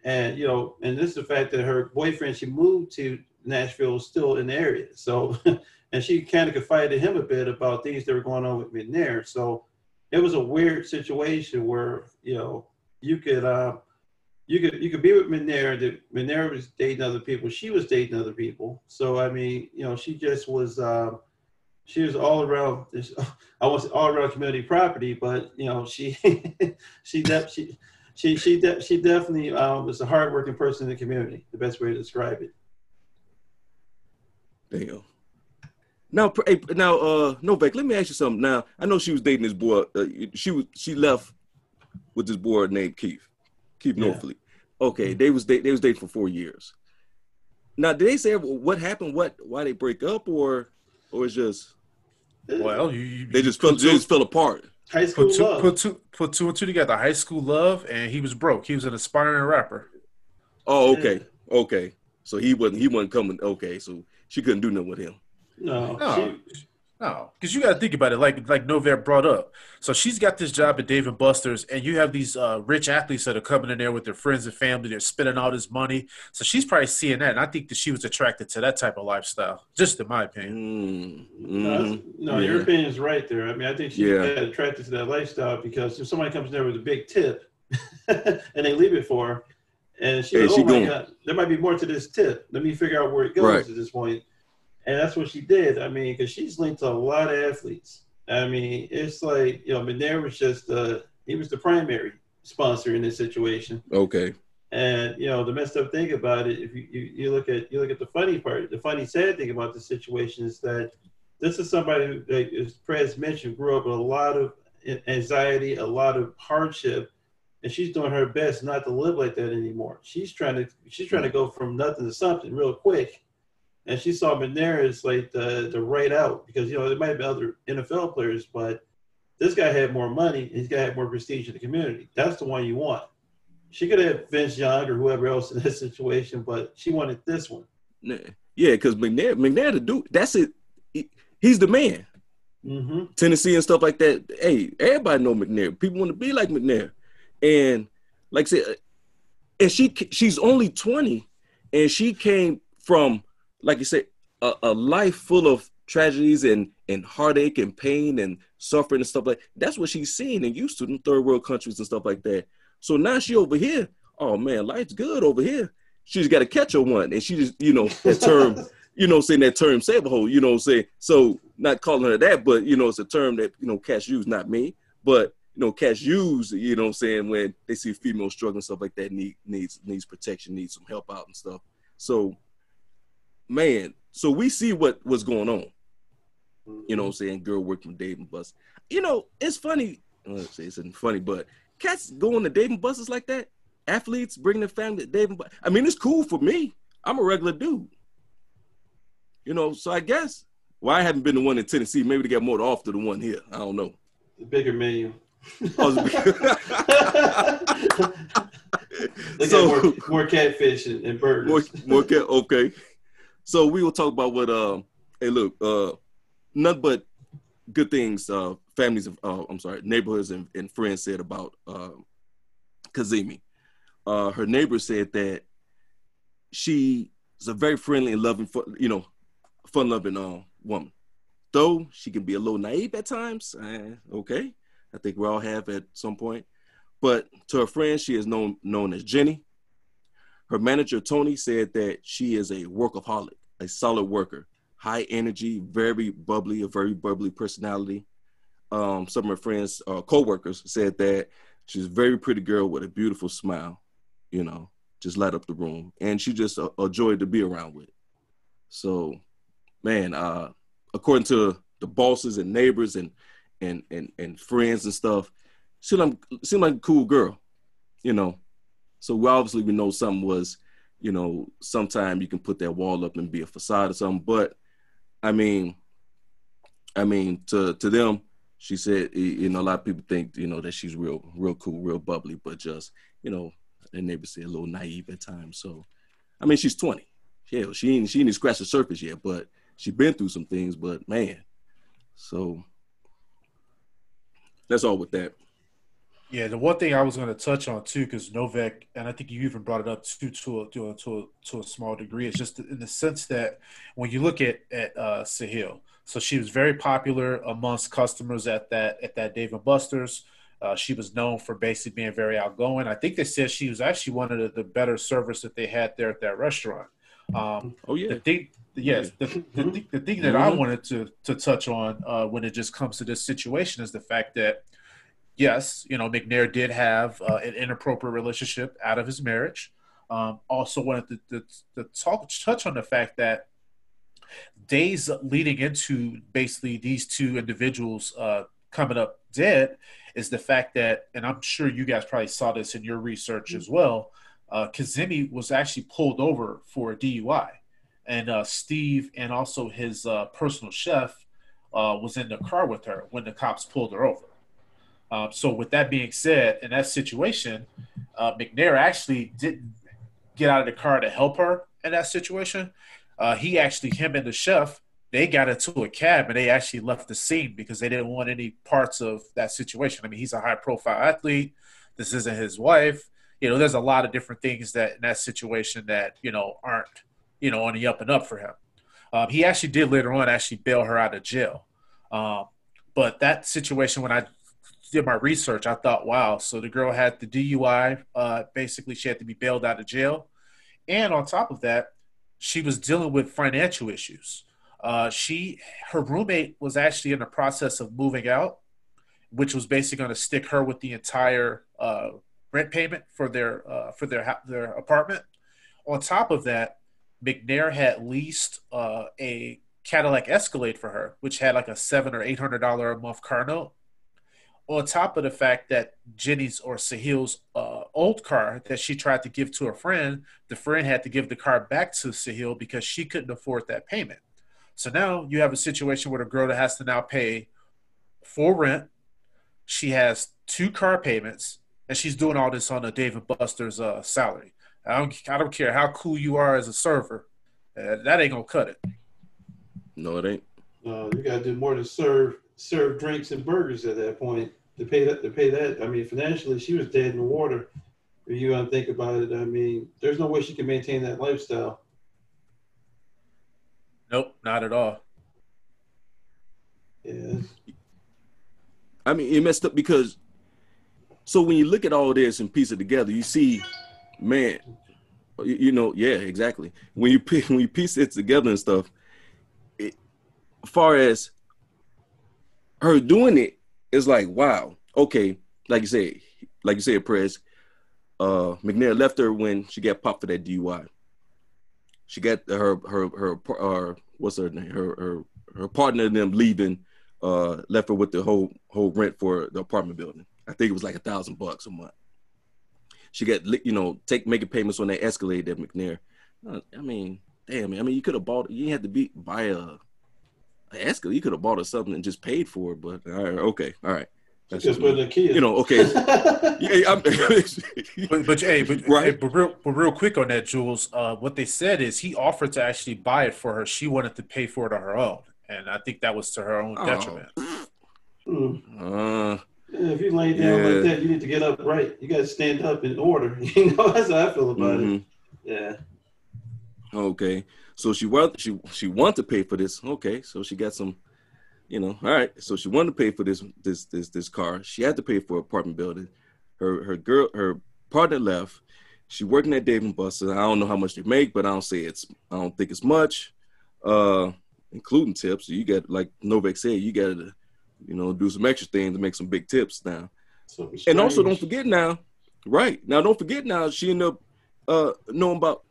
and you know, and this is the fact that her boyfriend she moved to Nashville was still in the area. So, and she kind of confided him a bit about things that were going on with me there. So, it was a weird situation where you know you could uh, you could you could be with McNair. That McNair was dating other people. She was dating other people. So I mean, you know, she just was. Uh, she was all around. I was all around community property, but you know, she she she she she de- she definitely um, was a hardworking person in the community. The best way to describe it. Damn. Now, hey, now, uh, Novak, let me ask you something. Now, I know she was dating this boy. Uh, she was she left with this boy named Keith, Keith yeah. Norfleet. Okay, they was they, they was dating for four years. Now, did they say what happened? What why they break up, or or it's just well, you, you, they just fell, they just fell apart. High school put two, love. Put two, put two and two together. High school love, and he was broke. He was an aspiring rapper. Oh, okay, okay. So he wasn't he wasn't coming. Okay, so she couldn't do nothing with him. No, no. She, no, because you got to think about it, like like Novak brought up. So she's got this job at Dave and Buster's, and you have these uh, rich athletes that are coming in there with their friends and family. They're spending all this money. So she's probably seeing that, and I think that she was attracted to that type of lifestyle. Just in my opinion. Mm, no, no yeah. your opinion is right there. I mean, I think she yeah. got attracted to that lifestyle because if somebody comes in there with a big tip and they leave it for her, and she, hey, oh she my going. god, there might be more to this tip. Let me figure out where it goes right. at this point and that's what she did. I mean, because she's linked to a lot of athletes. I mean, it's like you know, McNair was just uh, he was the primary. sponsor in this situation. Okay. And you know the messed up thing about it, if you, you, you look at you look at the funny part, the funny sad thing about the situation is that this is somebody who, like, as Prez mentioned, grew up with a lot of anxiety, a lot of hardship, and she's doing her best not to live like that anymore. She's trying to she's trying to go from nothing to something real quick, and she saw McNair as like the the right out because you know there might be other NFL players, but this guy had more money and he's had more prestige in the community. That's the one you want. She could have Vince Young or whoever else in this situation, but she wanted this one. Yeah, because McNair, McNair to do that's it. He's the man. Mm-hmm. Tennessee and stuff like that. Hey, everybody know McNair. People want to be like McNair, and like I said, and she she's only twenty, and she came from like you said a, a life full of tragedies and and heartache and pain and suffering and stuff like that. that's what she's seen and used to in third world countries and stuff like that. So now she over here. Oh man, life's good over here. She's got to catch her one, and she just you know that term. you know, saying that term saber hole, you know, say so not calling her that, but you know, it's a term that you know Cash use, not me, but you know, Cash use, you know, saying when they see females struggling, stuff like that, need needs needs protection, needs some help out and stuff. So, man, so we see what what's going on. You know, I'm mm-hmm. saying girl working Dave and Bus. You know, it's funny. Let's say it's funny, but cats going to Dave and buses like that. Athletes bringing their family to Dave and Bus. I mean, it's cool for me. I'm a regular dude. You know, so I guess well, I haven't been the one in Tennessee. Maybe they get more off to the one here. I don't know. The bigger menu. Oh, they so, got more, more catfish and, and burgers. More, more cat. Okay. So we will talk about what. Uh, hey, look. Uh, nothing but good things. Uh, families of. Uh, I'm sorry, neighborhoods and, and friends said about uh, Kazemi. Uh, her neighbor said that she is a very friendly and loving, you know, fun loving uh, woman. Though she can be a little naive at times. Uh, okay. I think we all have at some point. But to her friends, she is known known as Jenny. Her manager Tony said that she is a workaholic, a solid worker, high energy, very bubbly, a very bubbly personality. Um, some of her friends, uh, co-workers, said that she's a very pretty girl with a beautiful smile. You know, just light up the room, and she just a, a joy to be around with. So man, uh, according to the bosses and neighbors and and and and friends and stuff, she like seemed like a cool girl, you know. So we obviously we know something was, you know, sometime you can put that wall up and be a facade or something. But I mean, I mean to to them, she said, you know, a lot of people think, you know, that she's real, real cool, real bubbly, but just, you know, the neighbors say a little naive at times. So, I mean, she's 20. Hell, she ain't she ain't scratched the surface yet, but she's been through some things, but man, so that's all with that. Yeah, the one thing I was going to touch on too, because Novak, and I think you even brought it up too, to a, to a, to a, to a small degree, is just in the sense that when you look at at uh, Sahil, so she was very popular amongst customers at that at that Dave and Buster's. Uh, she was known for basically being very outgoing. I think they said she was actually one of the, the better servers that they had there at that restaurant. Um, oh yeah. The thing, yes, the, the, the, thing that I mm-hmm. wanted to to touch on uh, when it just comes to this situation is the fact that yes, you know, McNair did have uh, an inappropriate relationship out of his marriage. Um, also wanted to, to, to talk touch on the fact that days leading into basically these two individuals uh, coming up dead is the fact that, and I'm sure you guys probably saw this in your research as well. Uh, Kazemi was actually pulled over for a DUI and uh, Steve and also his uh, personal chef uh, was in the car with her when the cops pulled her over. Um, so, with that being said, in that situation, uh, McNair actually didn't get out of the car to help her in that situation. Uh, he actually, him and the chef, they got into a cab and they actually left the scene because they didn't want any parts of that situation. I mean, he's a high profile athlete. This isn't his wife. You know, there's a lot of different things that in that situation that, you know, aren't you know, on the up and up for him. Um, he actually did later on actually bail her out of jail. Um, but that situation, when I did my research, I thought, wow, so the girl had the DUI. Uh, basically, she had to be bailed out of jail. And on top of that, she was dealing with financial issues. Uh, she, her roommate was actually in the process of moving out, which was basically going to stick her with the entire uh, rent payment for their uh, for their their apartment. On top of that, McNair had leased uh, a Cadillac Escalade for her, which had like a seven or eight hundred dollar a month car note. On top of the fact that Jenny's or Sahil's uh, old car that she tried to give to a friend, the friend had to give the car back to Sahil because she couldn't afford that payment. So now you have a situation where the girl that has to now pay full rent, she has two car payments, and she's doing all this on a Dave and Buster's uh, salary. I don't, I don't care how cool you are as a server, uh, that ain't gonna cut it. No, it ain't. No, you got to do more than serve serve drinks and burgers at that point to pay that. To pay that, I mean, financially, she was dead in the water. If you want to think about it, I mean, there's no way she can maintain that lifestyle. Nope, not at all. Yeah. I mean, it messed up because so when you look at all this and piece it together, you see, man, you, you know, yeah, exactly. When you when you piece it together and stuff, it, far as her doing it, it's like, wow, okay, like you said, like you said, Prez, uh, McNair left her when she got popped for that DUI. She got her her her her what's her name? Her her her partner and them leaving, uh, left her with the whole whole rent for the apartment building. I think it was like a thousand bucks a month. She got you know take making payments on that Escalade that McNair. Uh, I mean, damn, I mean, you could have bought. You had to be buy a Escalade. You could have bought her something and just paid for it. But all right, okay, all right. That's just with the kids. You know, okay. yeah, I'm, but, but hey, but, right. Hey, but real, but real quick on that, Jules. Uh, what they said is he offered to actually buy it for her. She wanted to pay for it on her own, and I think that was to her own oh. detriment. Mm. Uh, yeah, if you lay down yeah. like that, you need to get up right. You got to stand up in order. You know, that's how I feel about mm-hmm. it. Yeah. Okay, so she want she she want to pay for this. Okay, so she got some you know, all right. So she wanted to pay for this this this this car. She had to pay for apartment building. Her her girl her partner left. She working at Dave and Buster. I don't know how much they make, but I don't say it's I don't think it's much. Uh including tips. You got like Novak said, you gotta, you know, do some extra things to make some big tips now. and also don't forget now, right. Now don't forget now she ended up uh knowing about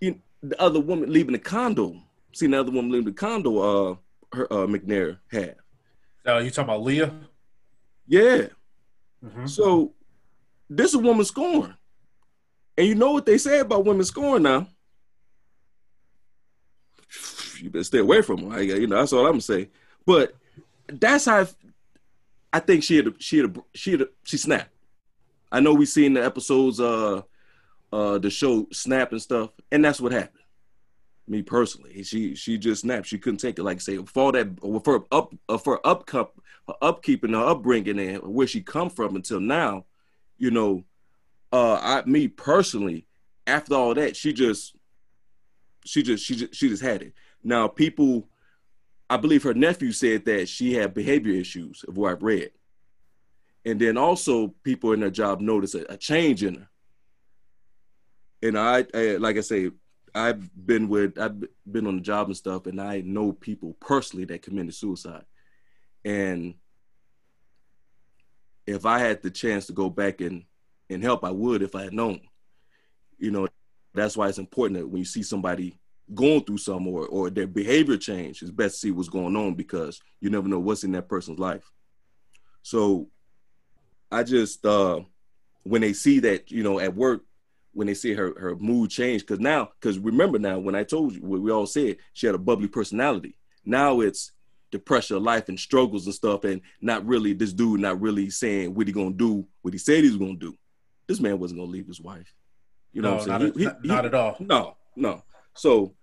you know, the other woman leaving the condo. See the other woman leaving the condo, uh her uh, McNair had. Uh, you talking about Leah? Yeah. Mm-hmm. So this is a woman scoring, and you know what they say about women scoring now. You better stay away from them. I, you know that's all I'm gonna say. But that's how I, I think she had she had she had she snapped. I know we seen the episodes uh uh the show snap and stuff, and that's what happened me personally. She she just snapped. She couldn't take it. Like say for that for up uh, for upcup her upkeep and her upbringing and where she come from until now, you know, uh I me personally, after all that, she just she just she just she just had it. Now people I believe her nephew said that she had behavior issues of what I've read. And then also people in her job noticed a, a change in her. And I, I like I say, I've been with I've been on the job and stuff, and I know people personally that committed suicide. And if I had the chance to go back and and help, I would if I had known. You know, that's why it's important that when you see somebody going through some or or their behavior change, it's best to see what's going on because you never know what's in that person's life. So I just uh when they see that, you know, at work when they see her her mood change because now because remember now when I told you what we all said she had a bubbly personality. Now it's the pressure of life and struggles and stuff, and not really this dude not really saying what he gonna do, what he said he was gonna do. This man wasn't gonna leave his wife. You know no, what I'm saying? Not, he, he, not, at all. No, no. So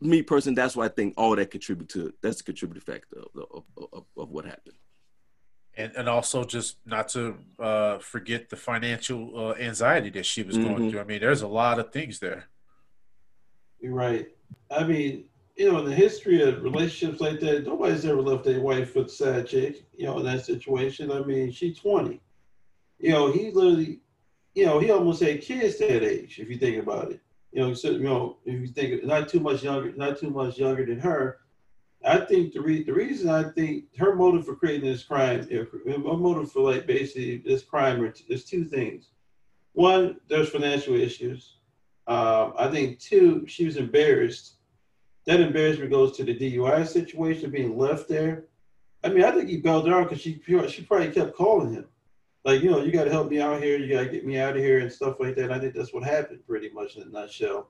me person, that's why I think all that contribute to that's the contributing factor of, of, of, of what happened and and also just not to uh, forget the financial uh, anxiety that she was mm-hmm. going through. I mean, there's a lot of things there. You're right. I mean, you know, in the history of relationships like that, nobody's ever left their wife with a sad chick. You know, in that situation. I mean, she's 20. You know, he literally, you know, he almost had kids that age. If you think about it, you know, so, you know, if you think not too much younger, not too much younger than her. I think the re- the reason I think her motive for creating this crime, her motive for like basically this crime, is two things. One, there's financial issues. Um, I think two, she was embarrassed. That embarrassment goes to the DUI situation, being left there. I mean, I think he bailed her out because she she probably kept calling him, like you know, you got to help me out here, you got to get me out of here and stuff like that. And I think that's what happened, pretty much in a nutshell.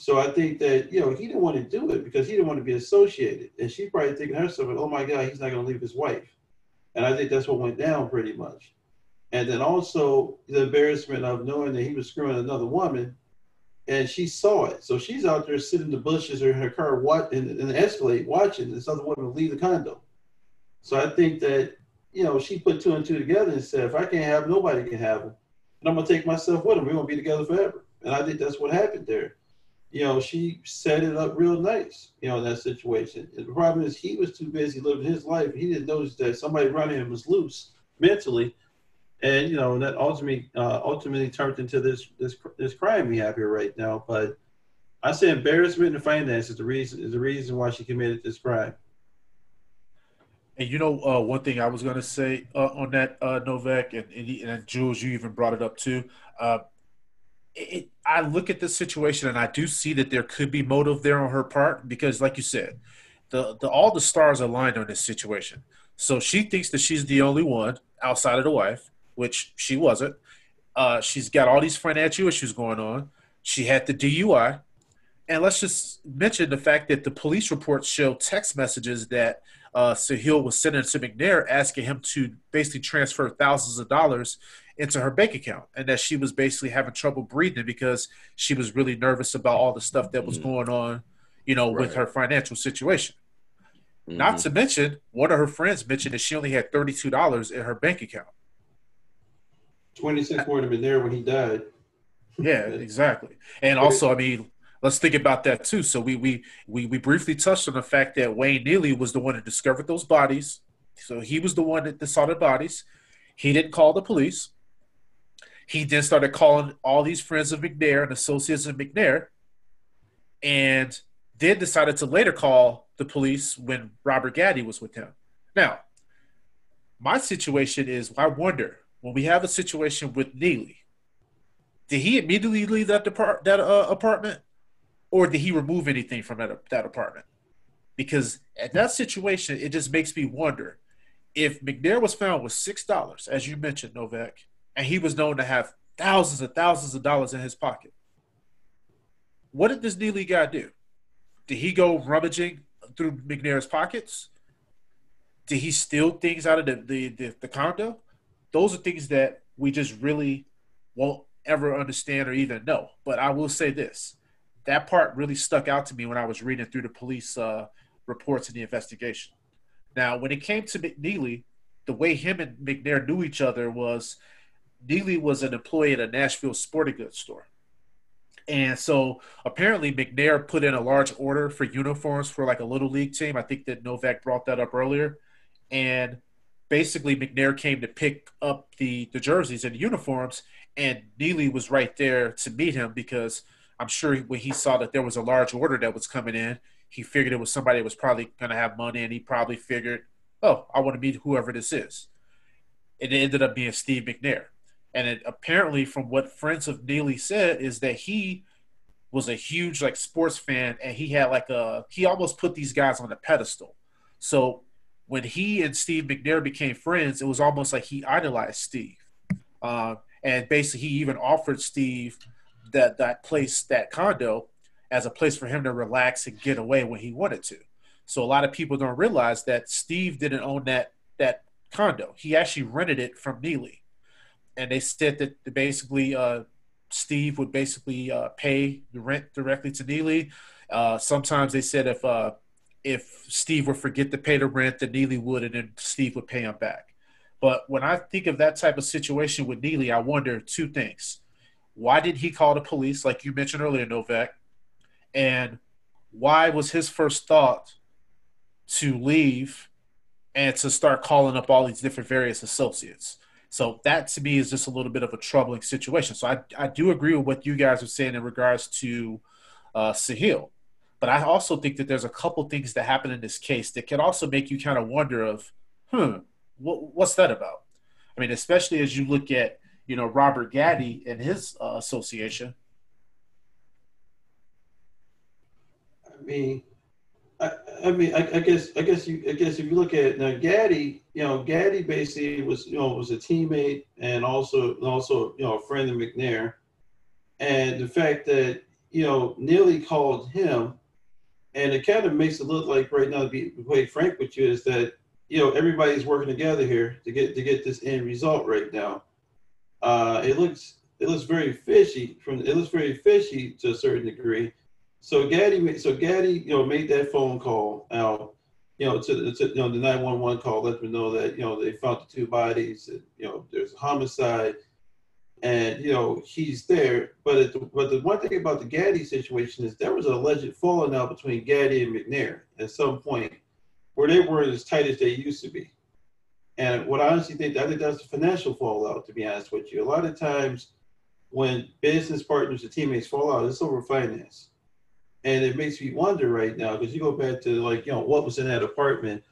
So I think that you know he didn't want to do it because he didn't want to be associated, and she's probably thinking to herself, "Oh my God, he's not going to leave his wife," and I think that's what went down pretty much. And then also the embarrassment of knowing that he was screwing another woman, and she saw it. So she's out there sitting in the bushes or in her car, what in, in the Escalade, watching this other woman leave the condo. So I think that you know she put two and two together and said, "If I can't have, nobody can have him, and I'm gonna take myself with him. We're gonna be together forever." And I think that's what happened there you know, she set it up real nice, you know, in that situation. And the problem is he was too busy living his life. He didn't notice that somebody running him was loose mentally. And, you know, that ultimately uh, ultimately turned into this this this crime we have here right now. But I say embarrassment and finance is the reason is the reason why she committed this crime. And you know, uh, one thing I was going to say uh, on that, uh, Novak, and, and, and, Jules, you even brought it up too. It, I look at this situation and I do see that there could be motive there on her part because, like you said, the, the all the stars aligned on this situation. So she thinks that she's the only one outside of the wife, which she wasn't. Uh, she's got all these financial issues going on. She had the DUI, and let's just mention the fact that the police reports show text messages that uh, Sahil was sending to McNair asking him to basically transfer thousands of dollars into her bank account and that she was basically having trouble breathing because she was really nervous about all the stuff that was mm-hmm. going on, you know, right. with her financial situation. Mm-hmm. Not to mention, one of her friends mentioned that she only had $32 in her bank account. 26 would have been there when he died. yeah, exactly. And also, I mean, let's think about that too. So we we we we briefly touched on the fact that Wayne Neely was the one that discovered those bodies. So he was the one that saw the bodies. He didn't call the police he then started calling all these friends of McNair and associates of McNair, and then decided to later call the police when Robert Gaddy was with him. Now, my situation is I wonder when we have a situation with Neely, did he immediately leave that depart that uh, apartment, or did he remove anything from that that apartment? Because at that situation, it just makes me wonder if McNair was found with six dollars, as you mentioned, Novak, and he was known to have thousands and thousands of dollars in his pocket. What did this Neely guy do? Did he go rummaging through McNair's pockets? Did he steal things out of the, the, the, the condo? Those are things that we just really won't ever understand or even know. But I will say this that part really stuck out to me when I was reading through the police uh, reports in the investigation. Now, when it came to McNeely, the way him and McNair knew each other was Neely was an employee at a Nashville sporting goods store. And so apparently McNair put in a large order for uniforms for like a little league team. I think that Novak brought that up earlier. And basically McNair came to pick up the, the jerseys and the uniforms and Neely was right there to meet him because I'm sure when he saw that there was a large order that was coming in, he figured it was somebody that was probably going to have money and he probably figured, oh, I want to meet whoever this is. And it ended up being Steve McNair. And it, apparently, from what friends of Neely said, is that he was a huge like sports fan, and he had like a he almost put these guys on a pedestal. So when he and Steve McNair became friends, it was almost like he idolized Steve, uh, and basically he even offered Steve that that place, that condo, as a place for him to relax and get away when he wanted to. So a lot of people don't realize that Steve didn't own that that condo. He actually rented it from Neely and they said that basically uh, Steve would basically uh, pay the rent directly to Neely. Uh, sometimes they said if uh, if Steve would forget to pay the rent, then Neely would, and then Steve would pay him back. But when I think of that type of situation with Neely, I wonder two things: why did he call the police, like you mentioned earlier, Novak, and why was his first thought to leave and to start calling up all these different various associates? So that to me is just a little bit of a troubling situation. So I, I do agree with what you guys are saying in regards to uh, Sahil. But I also think that there's a couple things that happen in this case that can also make you kind of wonder of, hmm, what, what's that about? I mean, especially as you look at, you know, Robert Gaddy and his uh, association. I mean, I, I mean, I, I, guess, I guess you, I guess if you look at now, Gaddy, you know, Gaddy basically was, you know, was a teammate and also, also, you know, a friend of McNair, and the fact that you know Neely called him, and it kind of makes it look like right now, to be quite frank with you, is that you know everybody's working together here to get to get this end result right now. Uh, it looks it looks very fishy from it looks very fishy to a certain degree. So Gaddy, so Gaddy, you know, made that phone call out, you know, to, to you know the nine one one call, let them know that you know they found the two bodies, and, you know, there's a homicide, and you know he's there. But it, but the one thing about the Gaddy situation is there was an alleged falling out between Gaddy and McNair at some point, where they weren't as tight as they used to be. And what I honestly think, I think that's a financial fallout. To be honest with you, a lot of times when business partners or teammates fall out, it's over finance. And it makes me wonder right now because you go back to like you know what was in that apartment,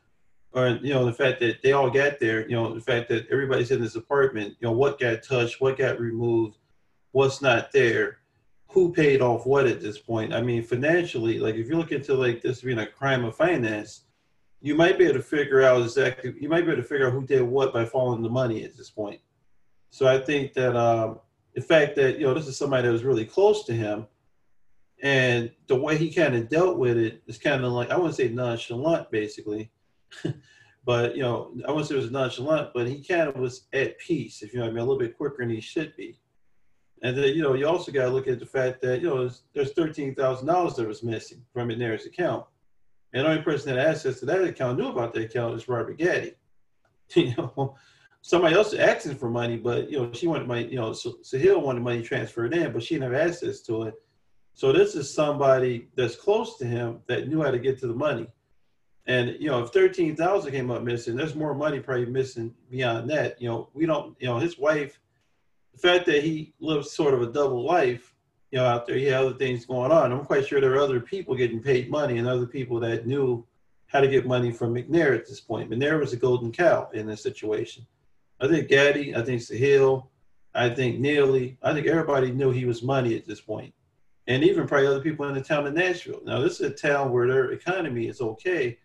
or you know the fact that they all got there. You know the fact that everybody's in this apartment. You know what got touched, what got removed, what's not there, who paid off what at this point. I mean financially, like if you look into like this being a crime of finance, you might be able to figure out exactly. You might be able to figure out who did what by following the money at this point. So I think that um, the fact that you know this is somebody that was really close to him and the way he kind of dealt with it is kind of like I wouldn't say nonchalant, basically, but you know I wouldn't say it was nonchalant, but he kind of was at peace, if you know I mean, a little bit quicker than he should be. And then you know you also got to look at the fact that you know there's, thirteen thousand dollars that was missing from McNair's account, and the only person that had access to that account knew about that account is Robert Gaddy. you know, somebody else asking for money, but you know she wanted money. You know, so Sahil wanted money transferred in, but she didn't have access to it so this is somebody that's close to him that knew how to get to the money. And you know, if thirteen thousand came up missing, there's more money probably missing beyond that. You know, we don't. You know, his wife, the fact that he lives sort of a double life, you know, out there, he had other things going on. I'm quite sure there are other people getting paid money and other people that knew how to get money from McNair at this point. McNair was a golden cow in this situation. I think Gaddy, I think Sahil, I think Neely, I think everybody knew he was money at this point and even probably other people in the town of Nashville. Now, this is a town where their economy is okay,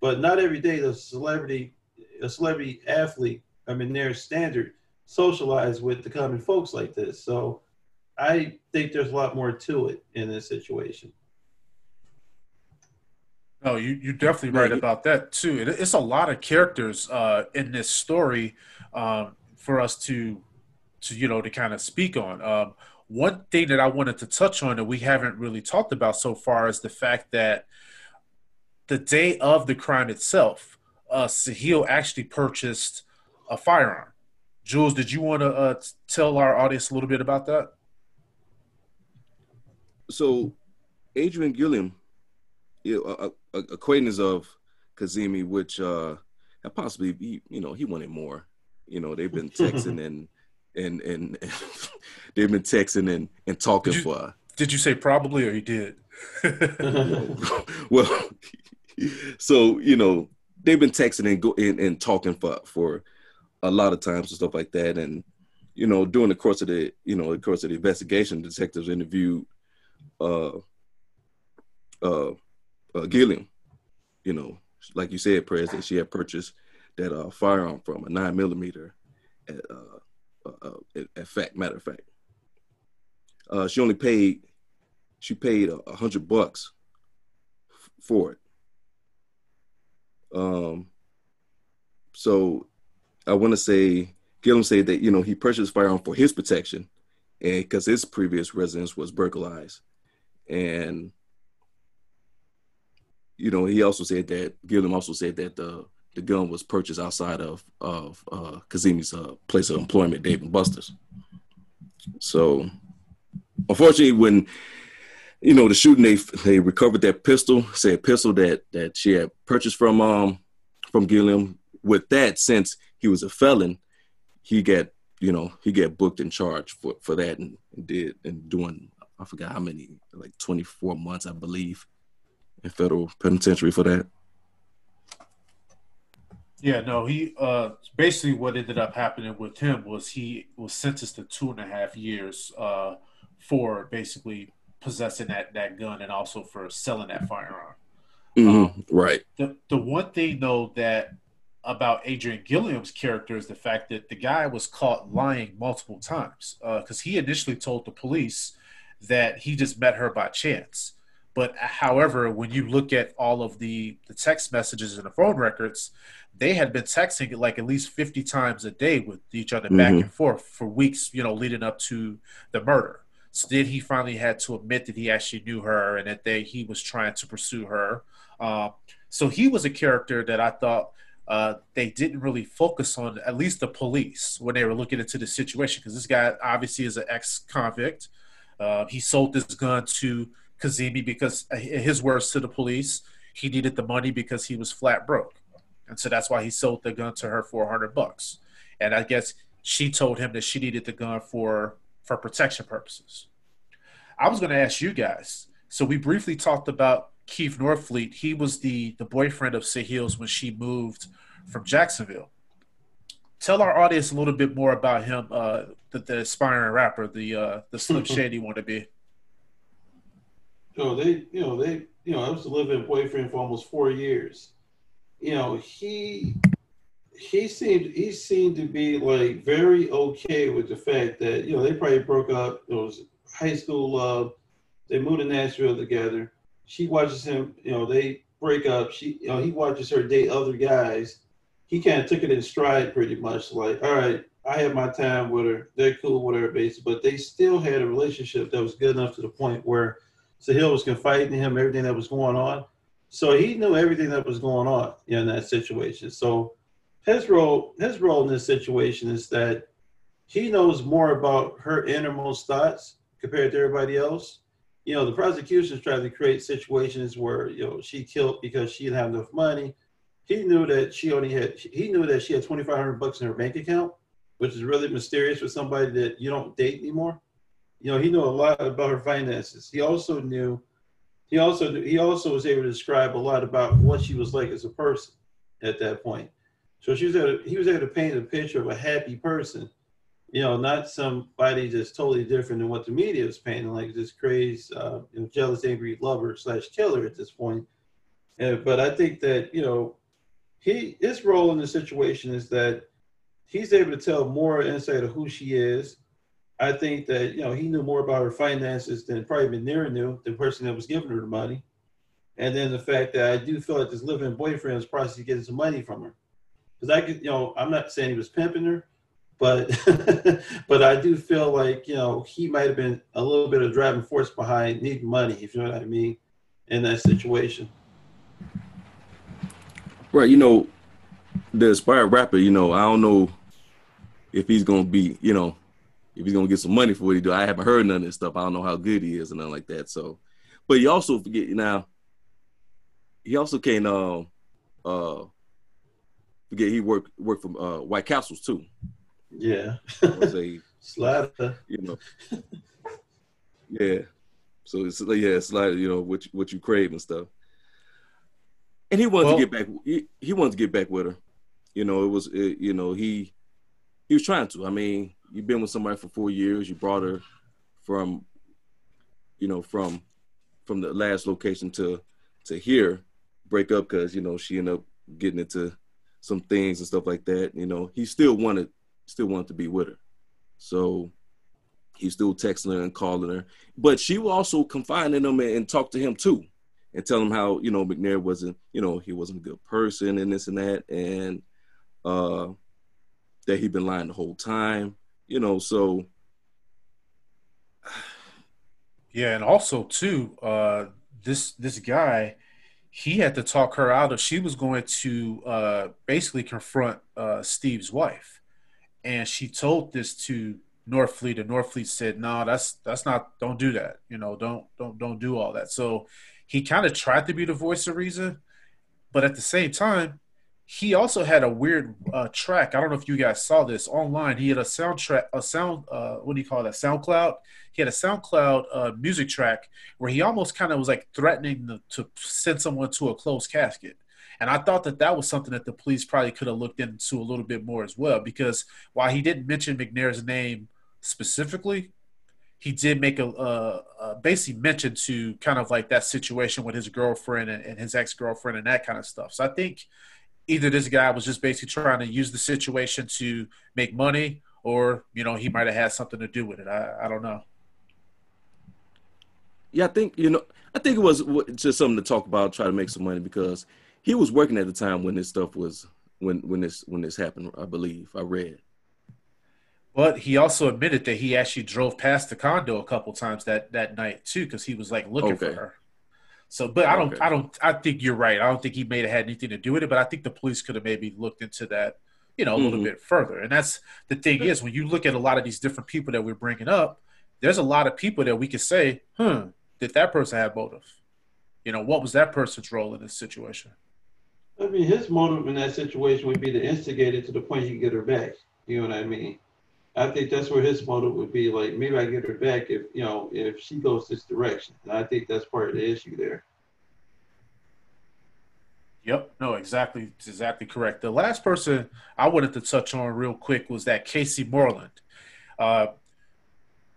but not every day does a celebrity, a celebrity athlete, I mean, their standard, socialize with the common folks like this. So I think there's a lot more to it in this situation. No, you you're definitely right about that too. It, it's a lot of characters uh, in this story um, for us to to you know to kind of speak on. Um, one thing that I wanted to touch on that we haven't really talked about so far is the fact that the day of the crime itself, uh, Sahil actually purchased a firearm. Jules, did you want to uh, tell our audience a little bit about that? So, Adrian Gilliam, you know, a, a, acquaintance of Kazemi, which uh, possibly, he, you know, he wanted more. You know, they've been texting and and and, they've been texting and, and talking did you, for. Did you say probably or you did? well, so you know they've been texting and go and, and talking for for a lot of times and stuff like that, and you know during the course of the you know the course of the investigation, detectives interviewed uh uh, uh Gilliam, you know, like you said, President, she had purchased that uh, firearm from a nine millimeter at uh, uh, a, fact, matter of fact. Uh, she only paid, she paid a, hundred bucks for it. Um, so I want to say, Gilliam said that you know he purchased firearm for his protection, and because his previous residence was burglarized, and you know he also said that Gilliam also said that the the gun was purchased outside of of uh, Kazemi's uh, place of employment, Dave and Buster's. So, unfortunately, when you know the shooting, they they recovered that pistol, say a pistol that that she had purchased from um from Gilliam. With that, since he was a felon, he got you know he got booked and charged for for that and, and did and doing I forgot how many like 24 months I believe in federal penitentiary for that. Yeah, no, he uh basically what ended up happening with him was he was sentenced to two and a half years uh for basically possessing that that gun and also for selling that firearm. Mm-hmm. Um, right. The the one thing though that about Adrian Gilliam's character is the fact that the guy was caught lying multiple times because uh, he initially told the police that he just met her by chance. But however, when you look at all of the, the text messages and the phone records, they had been texting like at least 50 times a day with each other back mm-hmm. and forth for weeks, you know, leading up to the murder. So then he finally had to admit that he actually knew her and that they he was trying to pursue her. Uh, so he was a character that I thought uh, they didn't really focus on, at least the police, when they were looking into the situation, because this guy obviously is an ex-convict. Uh, he sold this gun to Kazemi because, uh, his words to the police, he needed the money because he was flat broke, and so that's why he sold the gun to her for 100 bucks. And I guess she told him that she needed the gun for for protection purposes. I was going to ask you guys. So we briefly talked about Keith Norfleet. He was the the boyfriend of Sahil's when she moved from Jacksonville. Tell our audience a little bit more about him, uh, the, the aspiring rapper, the uh, the Slim Shady want Oh, they, you know, they, you know, I was a living boyfriend for almost four years. You know, he he seemed he seemed to be like very okay with the fact that you know they probably broke up. It was high school love. They moved to Nashville together. She watches him. You know, they break up. She, you know, he watches her date other guys. He kind of took it in stride, pretty much. Like, all right, I had my time with her. They're cool with her, basically. But they still had a relationship that was good enough to the point where Sahil was confiding in him everything that was going on. So he knew everything that was going on in that situation. So his role, his role in this situation is that he knows more about her innermost thoughts compared to everybody else. You know, the prosecution's trying to create situations where you know she killed because she didn't have enough money. He knew that she only had he knew that she had twenty five hundred bucks in her bank account, which is really mysterious for somebody that you don't date anymore. You know, he knew a lot about her finances. He also knew he also knew, he also was able to describe a lot about what she was like as a person at that point. So she was able, he was able to paint a picture of a happy person, you know, not somebody that's totally different than what the media was painting, like this crazy, uh, you know, jealous, angry lover slash killer at this point. But I think that you know, he his role in the situation is that he's able to tell more insight of who she is. I think that you know he knew more about her finances than probably Manera knew, the person that was giving her the money. And then the fact that I do feel like this living boyfriend was probably getting some money from her because I could, you know, I'm not saying he was pimping her, but but I do feel like you know he might have been a little bit of driving force behind needing money, if you know what I mean, in that situation. Right, you know, the aspired rapper, you know, I don't know if he's gonna be, you know, if he's gonna get some money for what he do. I haven't heard none of this stuff. I don't know how good he is and nothing like that. So, but you also forget now. He also can't uh, uh forget he worked worked for uh, White Castles too. Yeah. say slider. You know. yeah. So it's like yeah, slider. You know what you, what you crave and stuff. And he wanted well, to get back. He, he wanted to get back with her. You know, it was it, you know he he was trying to. I mean, you've been with somebody for four years. You brought her from you know from from the last location to to here break up because you know she ended up getting into some things and stuff like that. You know, he still wanted still wanted to be with her. So he's still texting her and calling her. But she will also confide in him and, and talk to him too. And tell him how, you know, McNair wasn't, you know, he wasn't a good person and this and that. And uh that he'd been lying the whole time. You know, so Yeah, and also too, uh this this guy he had to talk her out of she was going to uh, basically confront uh, Steve's wife, and she told this to Norfleet, and Norfleet said, "No, that's that's not. Don't do that. You know, don't don't don't do all that." So he kind of tried to be the voice of reason, but at the same time, he also had a weird uh, track. I don't know if you guys saw this online. He had a soundtrack, a sound, uh, what do you call that? SoundCloud. He had a SoundCloud uh, music track where he almost kind of was like threatening to, to send someone to a closed casket. And I thought that that was something that the police probably could have looked into a little bit more as well, because while he didn't mention McNair's name specifically, he did make a, a, a basically mention to kind of like that situation with his girlfriend and, and his ex girlfriend and that kind of stuff. So I think either this guy was just basically trying to use the situation to make money, or you know he might have had something to do with it. I, I don't know. Yeah, I think you know. I think it was just something to talk about, try to make some money because he was working at the time when this stuff was when when this when this happened. I believe I read. But he also admitted that he actually drove past the condo a couple times that that night too, because he was like looking okay. for her. So, but I don't, okay. I don't, I think you're right. I don't think he may have had anything to do with it, but I think the police could have maybe looked into that, you know, a mm-hmm. little bit further. And that's the thing is, when you look at a lot of these different people that we're bringing up, there's a lot of people that we could say, hmm, did that person have motive? You know, what was that person's role in this situation? I mean, his motive in that situation would be to instigate it to the point he can get her back. You know what I mean? I think that's where his motive would be. Like maybe I get her back if you know if she goes this direction. And I think that's part of the issue there. Yep, no, exactly, exactly correct. The last person I wanted to touch on real quick was that Casey Moreland. Uh,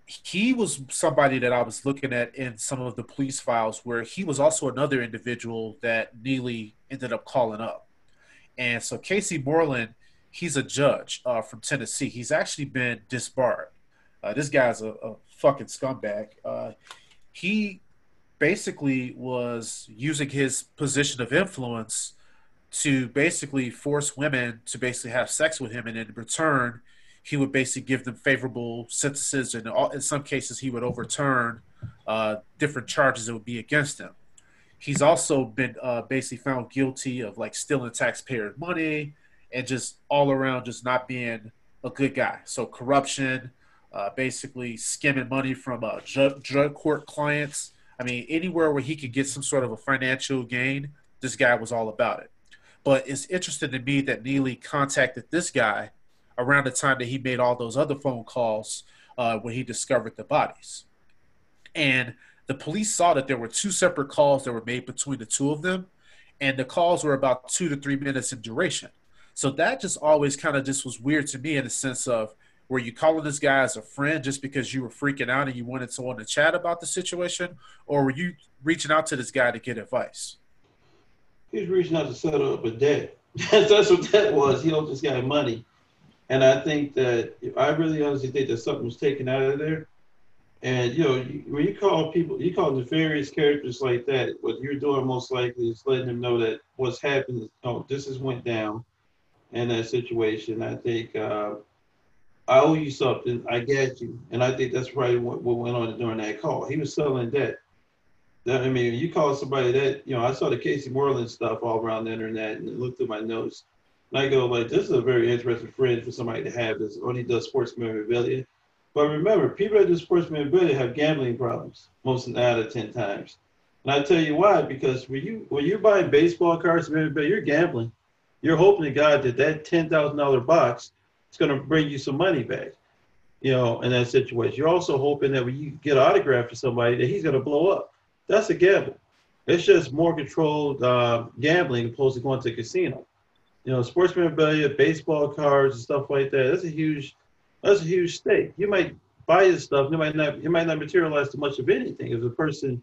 he was somebody that I was looking at in some of the police files where he was also another individual that Neely ended up calling up. And so Casey Moreland he's a judge uh, from Tennessee. He's actually been disbarred. Uh, this guy's a, a fucking scumbag. Uh, he basically was using his position of influence to basically force women to basically have sex with him, and in return, he would basically give them favorable sentences, and in some cases, he would overturn uh, different charges that would be against him. He's also been uh, basically found guilty of like stealing taxpayer money, and just all around just not being a good guy. So corruption, uh, basically skimming money from uh, drug, drug court clients. I mean, anywhere where he could get some sort of a financial gain, this guy was all about it. But it's interesting to me that Neely contacted this guy around the time that he made all those other phone calls uh, when he discovered the bodies. And the police saw that there were two separate calls that were made between the two of them, and the calls were about two to three minutes in duration. So that just always kind of just was weird to me in the sense of were you calling this guy as a friend just because you were freaking out and you wanted someone to chat about the situation, or were you reaching out to this guy to get advice? He's reaching out to settle up a debt. That's what that was. He owed this guy money, and I think that I really honestly think that something was taken out of there. And you know, when you call people, you call nefarious characters like that. What you're doing most likely is letting them know that what's happened. Oh, this has went down in that situation. I think uh, I owe you something. I get you, and I think that's probably what, what went on during that call. He was selling debt. That, I mean, you call somebody that, you know, I saw the Casey Moreland stuff all around the internet and looked at my notes. And I go, like, this is a very interesting friend for somebody to have that's only does sports memorabilia. But remember, people that do sports memorabilia have gambling problems most nine out of 10 times. And I tell you why, because when you when you're buying baseball cards, memorabilia, you're gambling you're hoping to God that that ten thousand dollar box is going to bring you some money back. You know, in that situation, you're also hoping that when you get an autograph for somebody, that he's going to blow up. That's a gamble. It's just more controlled uh, gambling opposed to going to a casino. You know, sports memorabilia, baseball cards, and stuff like that. That's a huge, that's a huge stake. You might buy this stuff, you might not, you might not materialize to much of anything. If the person,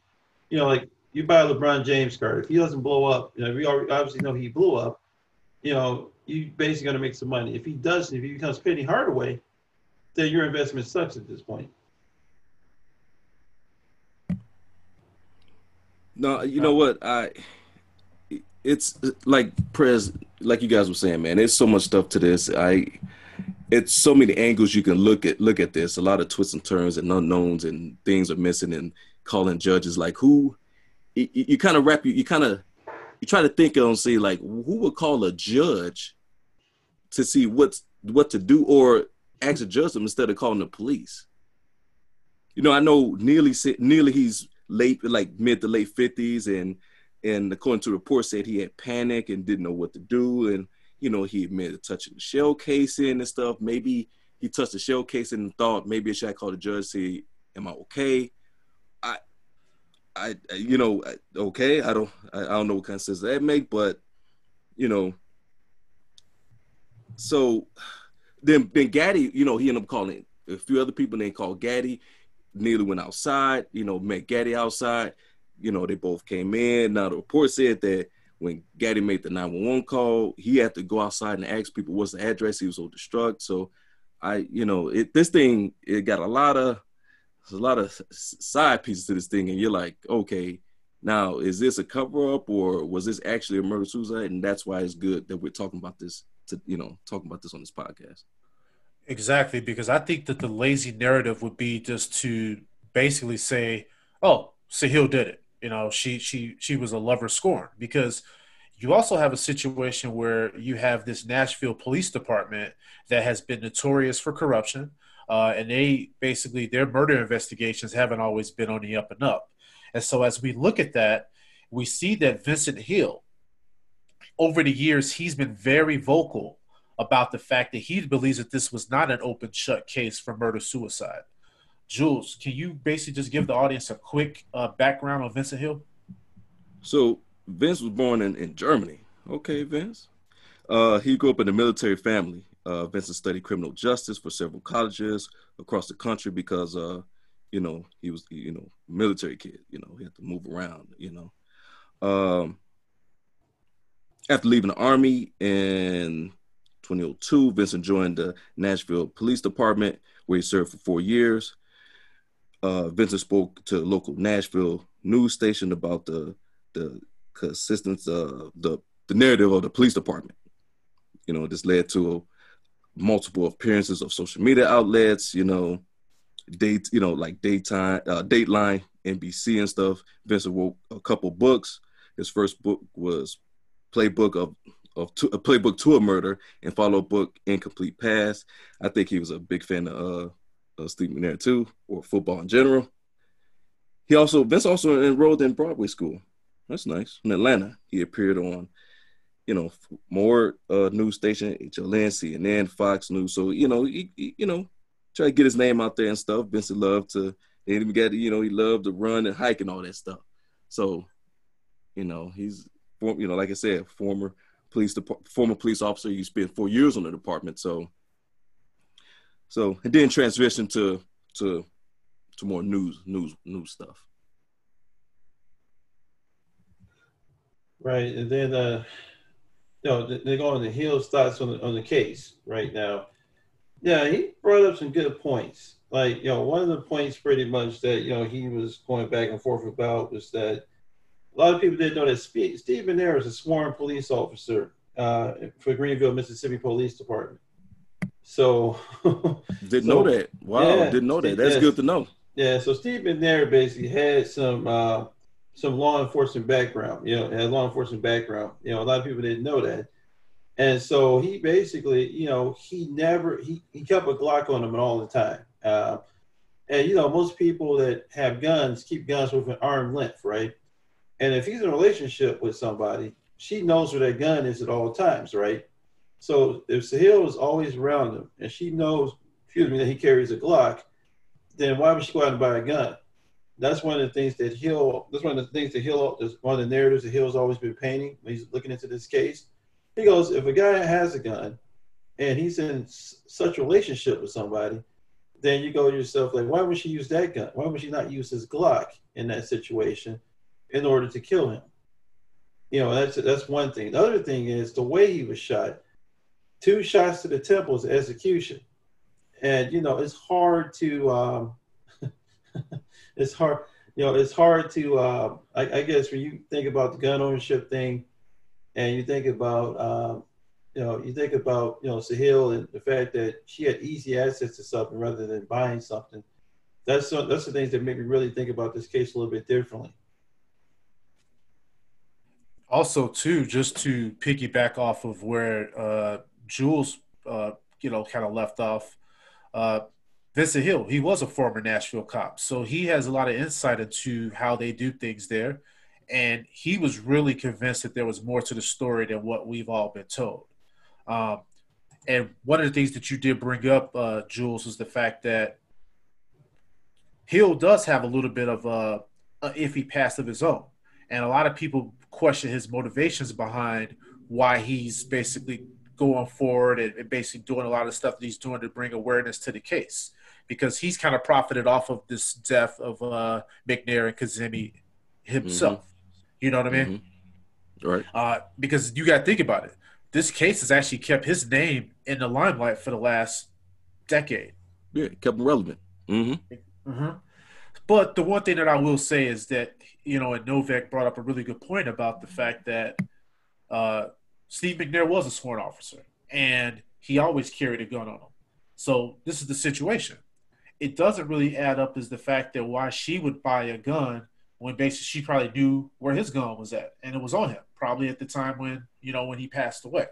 you know, like you buy a LeBron James card, if he doesn't blow up, you know, we obviously know he blew up you know, you basically going to make some money. If he doesn't, if he becomes Penny Hardaway, then your investment sucks at this point. No, you know what? I it's like Prez, like you guys were saying, man. There's so much stuff to this. I it's so many angles you can look at look at this. A lot of twists and turns and unknowns and things are missing and calling judges like who you, you kind of wrap you you kind of you try to think and see like who would call a judge to see what's what to do or ask a judge instead of calling the police. You know, I know nearly nearly he's late, like mid to late fifties, and and according to reports said he had panic and didn't know what to do, and you know, he admitted touching the shell casing and stuff. Maybe he touched the shell casing and thought maybe I should call the judge, say, "Am I okay?" I, I, you know, okay. I don't, I, don't know what kind of sense that make, but you know, so then then Gaddy, you know, he ended up calling a few other people. They called Gaddy. Neely went outside. You know, met Gaddy outside. You know, they both came in. Now the report said that when Gaddy made the 911 call, he had to go outside and ask people what's the address. He was so distraught. So I, you know, it this thing it got a lot of a lot of side pieces to this thing, and you're like, okay, now is this a cover up or was this actually a murder suicide? And that's why it's good that we're talking about this to you know talking about this on this podcast. Exactly, because I think that the lazy narrative would be just to basically say, "Oh, Sahel did it." You know, she she she was a lover scorn because you also have a situation where you have this Nashville Police Department that has been notorious for corruption, uh, and they basically their murder investigations haven't always been on the up and up. And so, as we look at that, we see that Vincent Hill, over the years, he's been very vocal about the fact that he believes that this was not an open shut case for murder suicide. Jules, can you basically just give the audience a quick uh, background on Vincent Hill? So Vince was born in, in Germany. Okay, Vince. Uh, he grew up in a military family. Uh, Vincent studied criminal justice for several colleges across the country because, uh, you know, he was, you know, military kid. You know, he had to move around. You know, um, after leaving the army in 2002, Vincent joined the Nashville Police Department, where he served for four years uh, Vincent spoke to local Nashville news station about the the consistence of the the narrative of the police department. You know, this led to multiple appearances of social media outlets. You know, date you know like daytime, uh, Dateline, NBC, and stuff. Vincent wrote a couple books. His first book was Playbook of of to, a playbook to a murder and follow up book Incomplete pass. I think he was a big fan of uh, uh, Steve McNair too, or football in general. He also Vince also enrolled in Broadway school. That's nice. In Atlanta, he appeared on, you know, more uh, news station, HLN, CNN, Fox News. So you know, he, he, you know, try to get his name out there and stuff. Vincent loved to, and even got you know, he loved to run and hike and all that stuff. So, you know, he's you know, like I said, former police former police officer. He spent four years on the department. So so it didn't transition to to to more news news news stuff. Right, and then uh, you know they go on the Hill's thoughts on the on the case right now. Yeah, he brought up some good points. Like you know, one of the points pretty much that you know he was going back and forth about was that a lot of people didn't know that Steve McNair is a sworn police officer uh, for Greenville, Mississippi Police Department. So didn't so, know that. Wow, yeah, didn't know that. That's good to know. Yeah, so Steve McNair basically had some uh, some law enforcement background. You know, had law enforcement background. You know, a lot of people didn't know that. And so he basically, you know, he never he, he kept a Glock on him all the time. Uh, and you know, most people that have guns keep guns with an arm length, right? And if he's in a relationship with somebody, she knows where that gun is at all times, right? So if Sahel is always around him and she knows, excuse me, that he carries a Glock, then why would she go out and buy a gun? That's one of the things that Hill, that's one of the things that Hill, that's one of the narratives that Hill's always been painting when he's looking into this case. He goes, if a guy has a gun and he's in such a relationship with somebody, then you go to yourself like, why would she use that gun? Why would she not use his Glock in that situation in order to kill him? You know, that's that's one thing. The other thing is the way he was shot two shots to the temple is execution. And, you know, it's hard to, um, it's hard, you know, it's hard to, uh, I, I, guess when you think about the gun ownership thing and you think about, um, you know, you think about, you know, Sahel and the fact that she had easy access to something rather than buying something. That's, that's the things that make me really think about this case a little bit differently also too just to piggyback off of where uh, Jules, uh, you know, kind of left off. Uh, Vincent Hill, he was a former Nashville cop, so he has a lot of insight into how they do things there, and he was really convinced that there was more to the story than what we've all been told. Um, and one of the things that you did bring up, uh, Jules, was the fact that Hill does have a little bit of a, a iffy past of his own, and a lot of people question his motivations behind why he's basically going forward and, and basically doing a lot of stuff that he's doing to bring awareness to the case because he's kind of profited off of this death of uh, McNair and Kazemi himself. Mm-hmm. You know what I mean? Mm-hmm. Right. Uh, because you got to think about it. This case has actually kept his name in the limelight for the last decade. Yeah, kept him relevant. Mm-hmm. Mm-hmm. But the one thing that I will say is that you know, and Novak brought up a really good point about the fact that uh, Steve McNair was a sworn officer, and he always carried a gun on him. So this is the situation. It doesn't really add up is the fact that why she would buy a gun when basically she probably knew where his gun was at, and it was on him, probably at the time when you know when he passed away.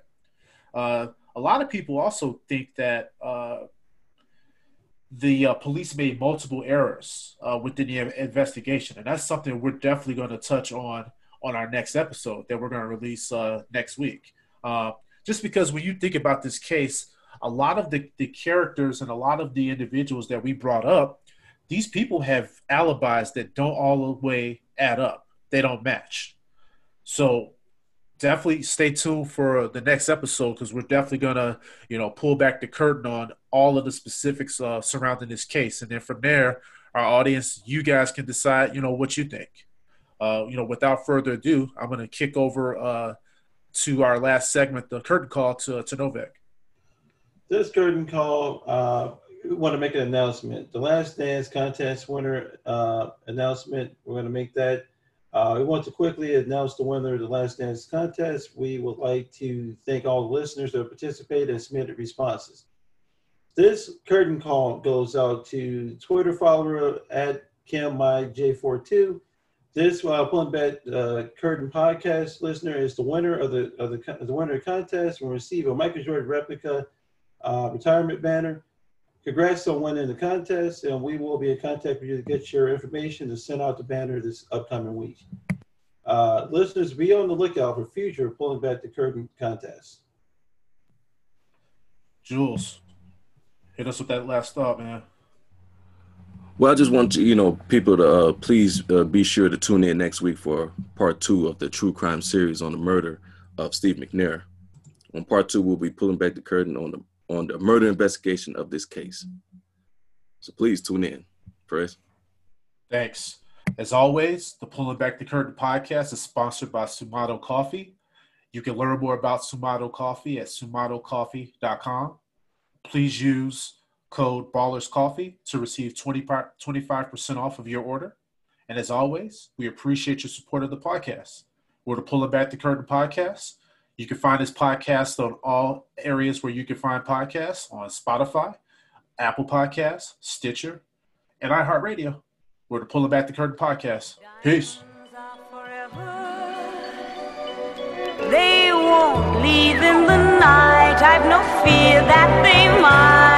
Uh, a lot of people also think that uh, the uh, police made multiple errors uh, within the investigation, and that's something we're definitely going to touch on on our next episode that we're going to release uh, next week. Uh, just because when you think about this case, a lot of the, the characters and a lot of the individuals that we brought up, these people have alibis that don't all the way add up. They don't match. So definitely stay tuned for the next episode because we're definitely gonna, you know, pull back the curtain on all of the specifics uh, surrounding this case, and then from there, our audience, you guys can decide, you know, what you think. Uh, you know, without further ado, I'm gonna kick over uh, to our last segment, the curtain call to to Novak. This curtain call, uh, we want to make an announcement. The Last Dance contest winner uh, announcement. We're going to make that uh, we want to quickly announce the winner of the Last Dance contest. We would like to thank all the listeners that participated and submitted responses. This curtain call goes out to Twitter follower at KimMyJ42. This uh, pulling back uh, curtain podcast listener is the winner of the of the, the winner contest and will receive a Michael Jordan replica uh, retirement banner. Congrats on winning the contest, and we will be in contact with you to get your information to send out the banner this upcoming week. Uh, listeners, be on the lookout for future pulling back the curtain contests. Jules, hit us with that last thought, man. Well, I just want to, you know, people to uh, please uh, be sure to tune in next week for part two of the true crime series on the murder of Steve McNair. On part two, we'll be pulling back the curtain on the on the murder investigation of this case. So please tune in. Chris. Thanks. As always, the Pulling Back the Curtain podcast is sponsored by Sumato Coffee. You can learn more about Sumato Coffee at sumatocoffee.com. Please use code Ballers Coffee to receive 20, 25% off of your order. And as always, we appreciate your support of the podcast. We're the Pulling Back the Curtain podcast. You can find this podcast on all areas where you can find podcasts on Spotify, Apple Podcasts, Stitcher, and iHeartRadio. We're the Pulling Back the Curtain podcast. Peace. They won't leave in the night. I've no fear that they might.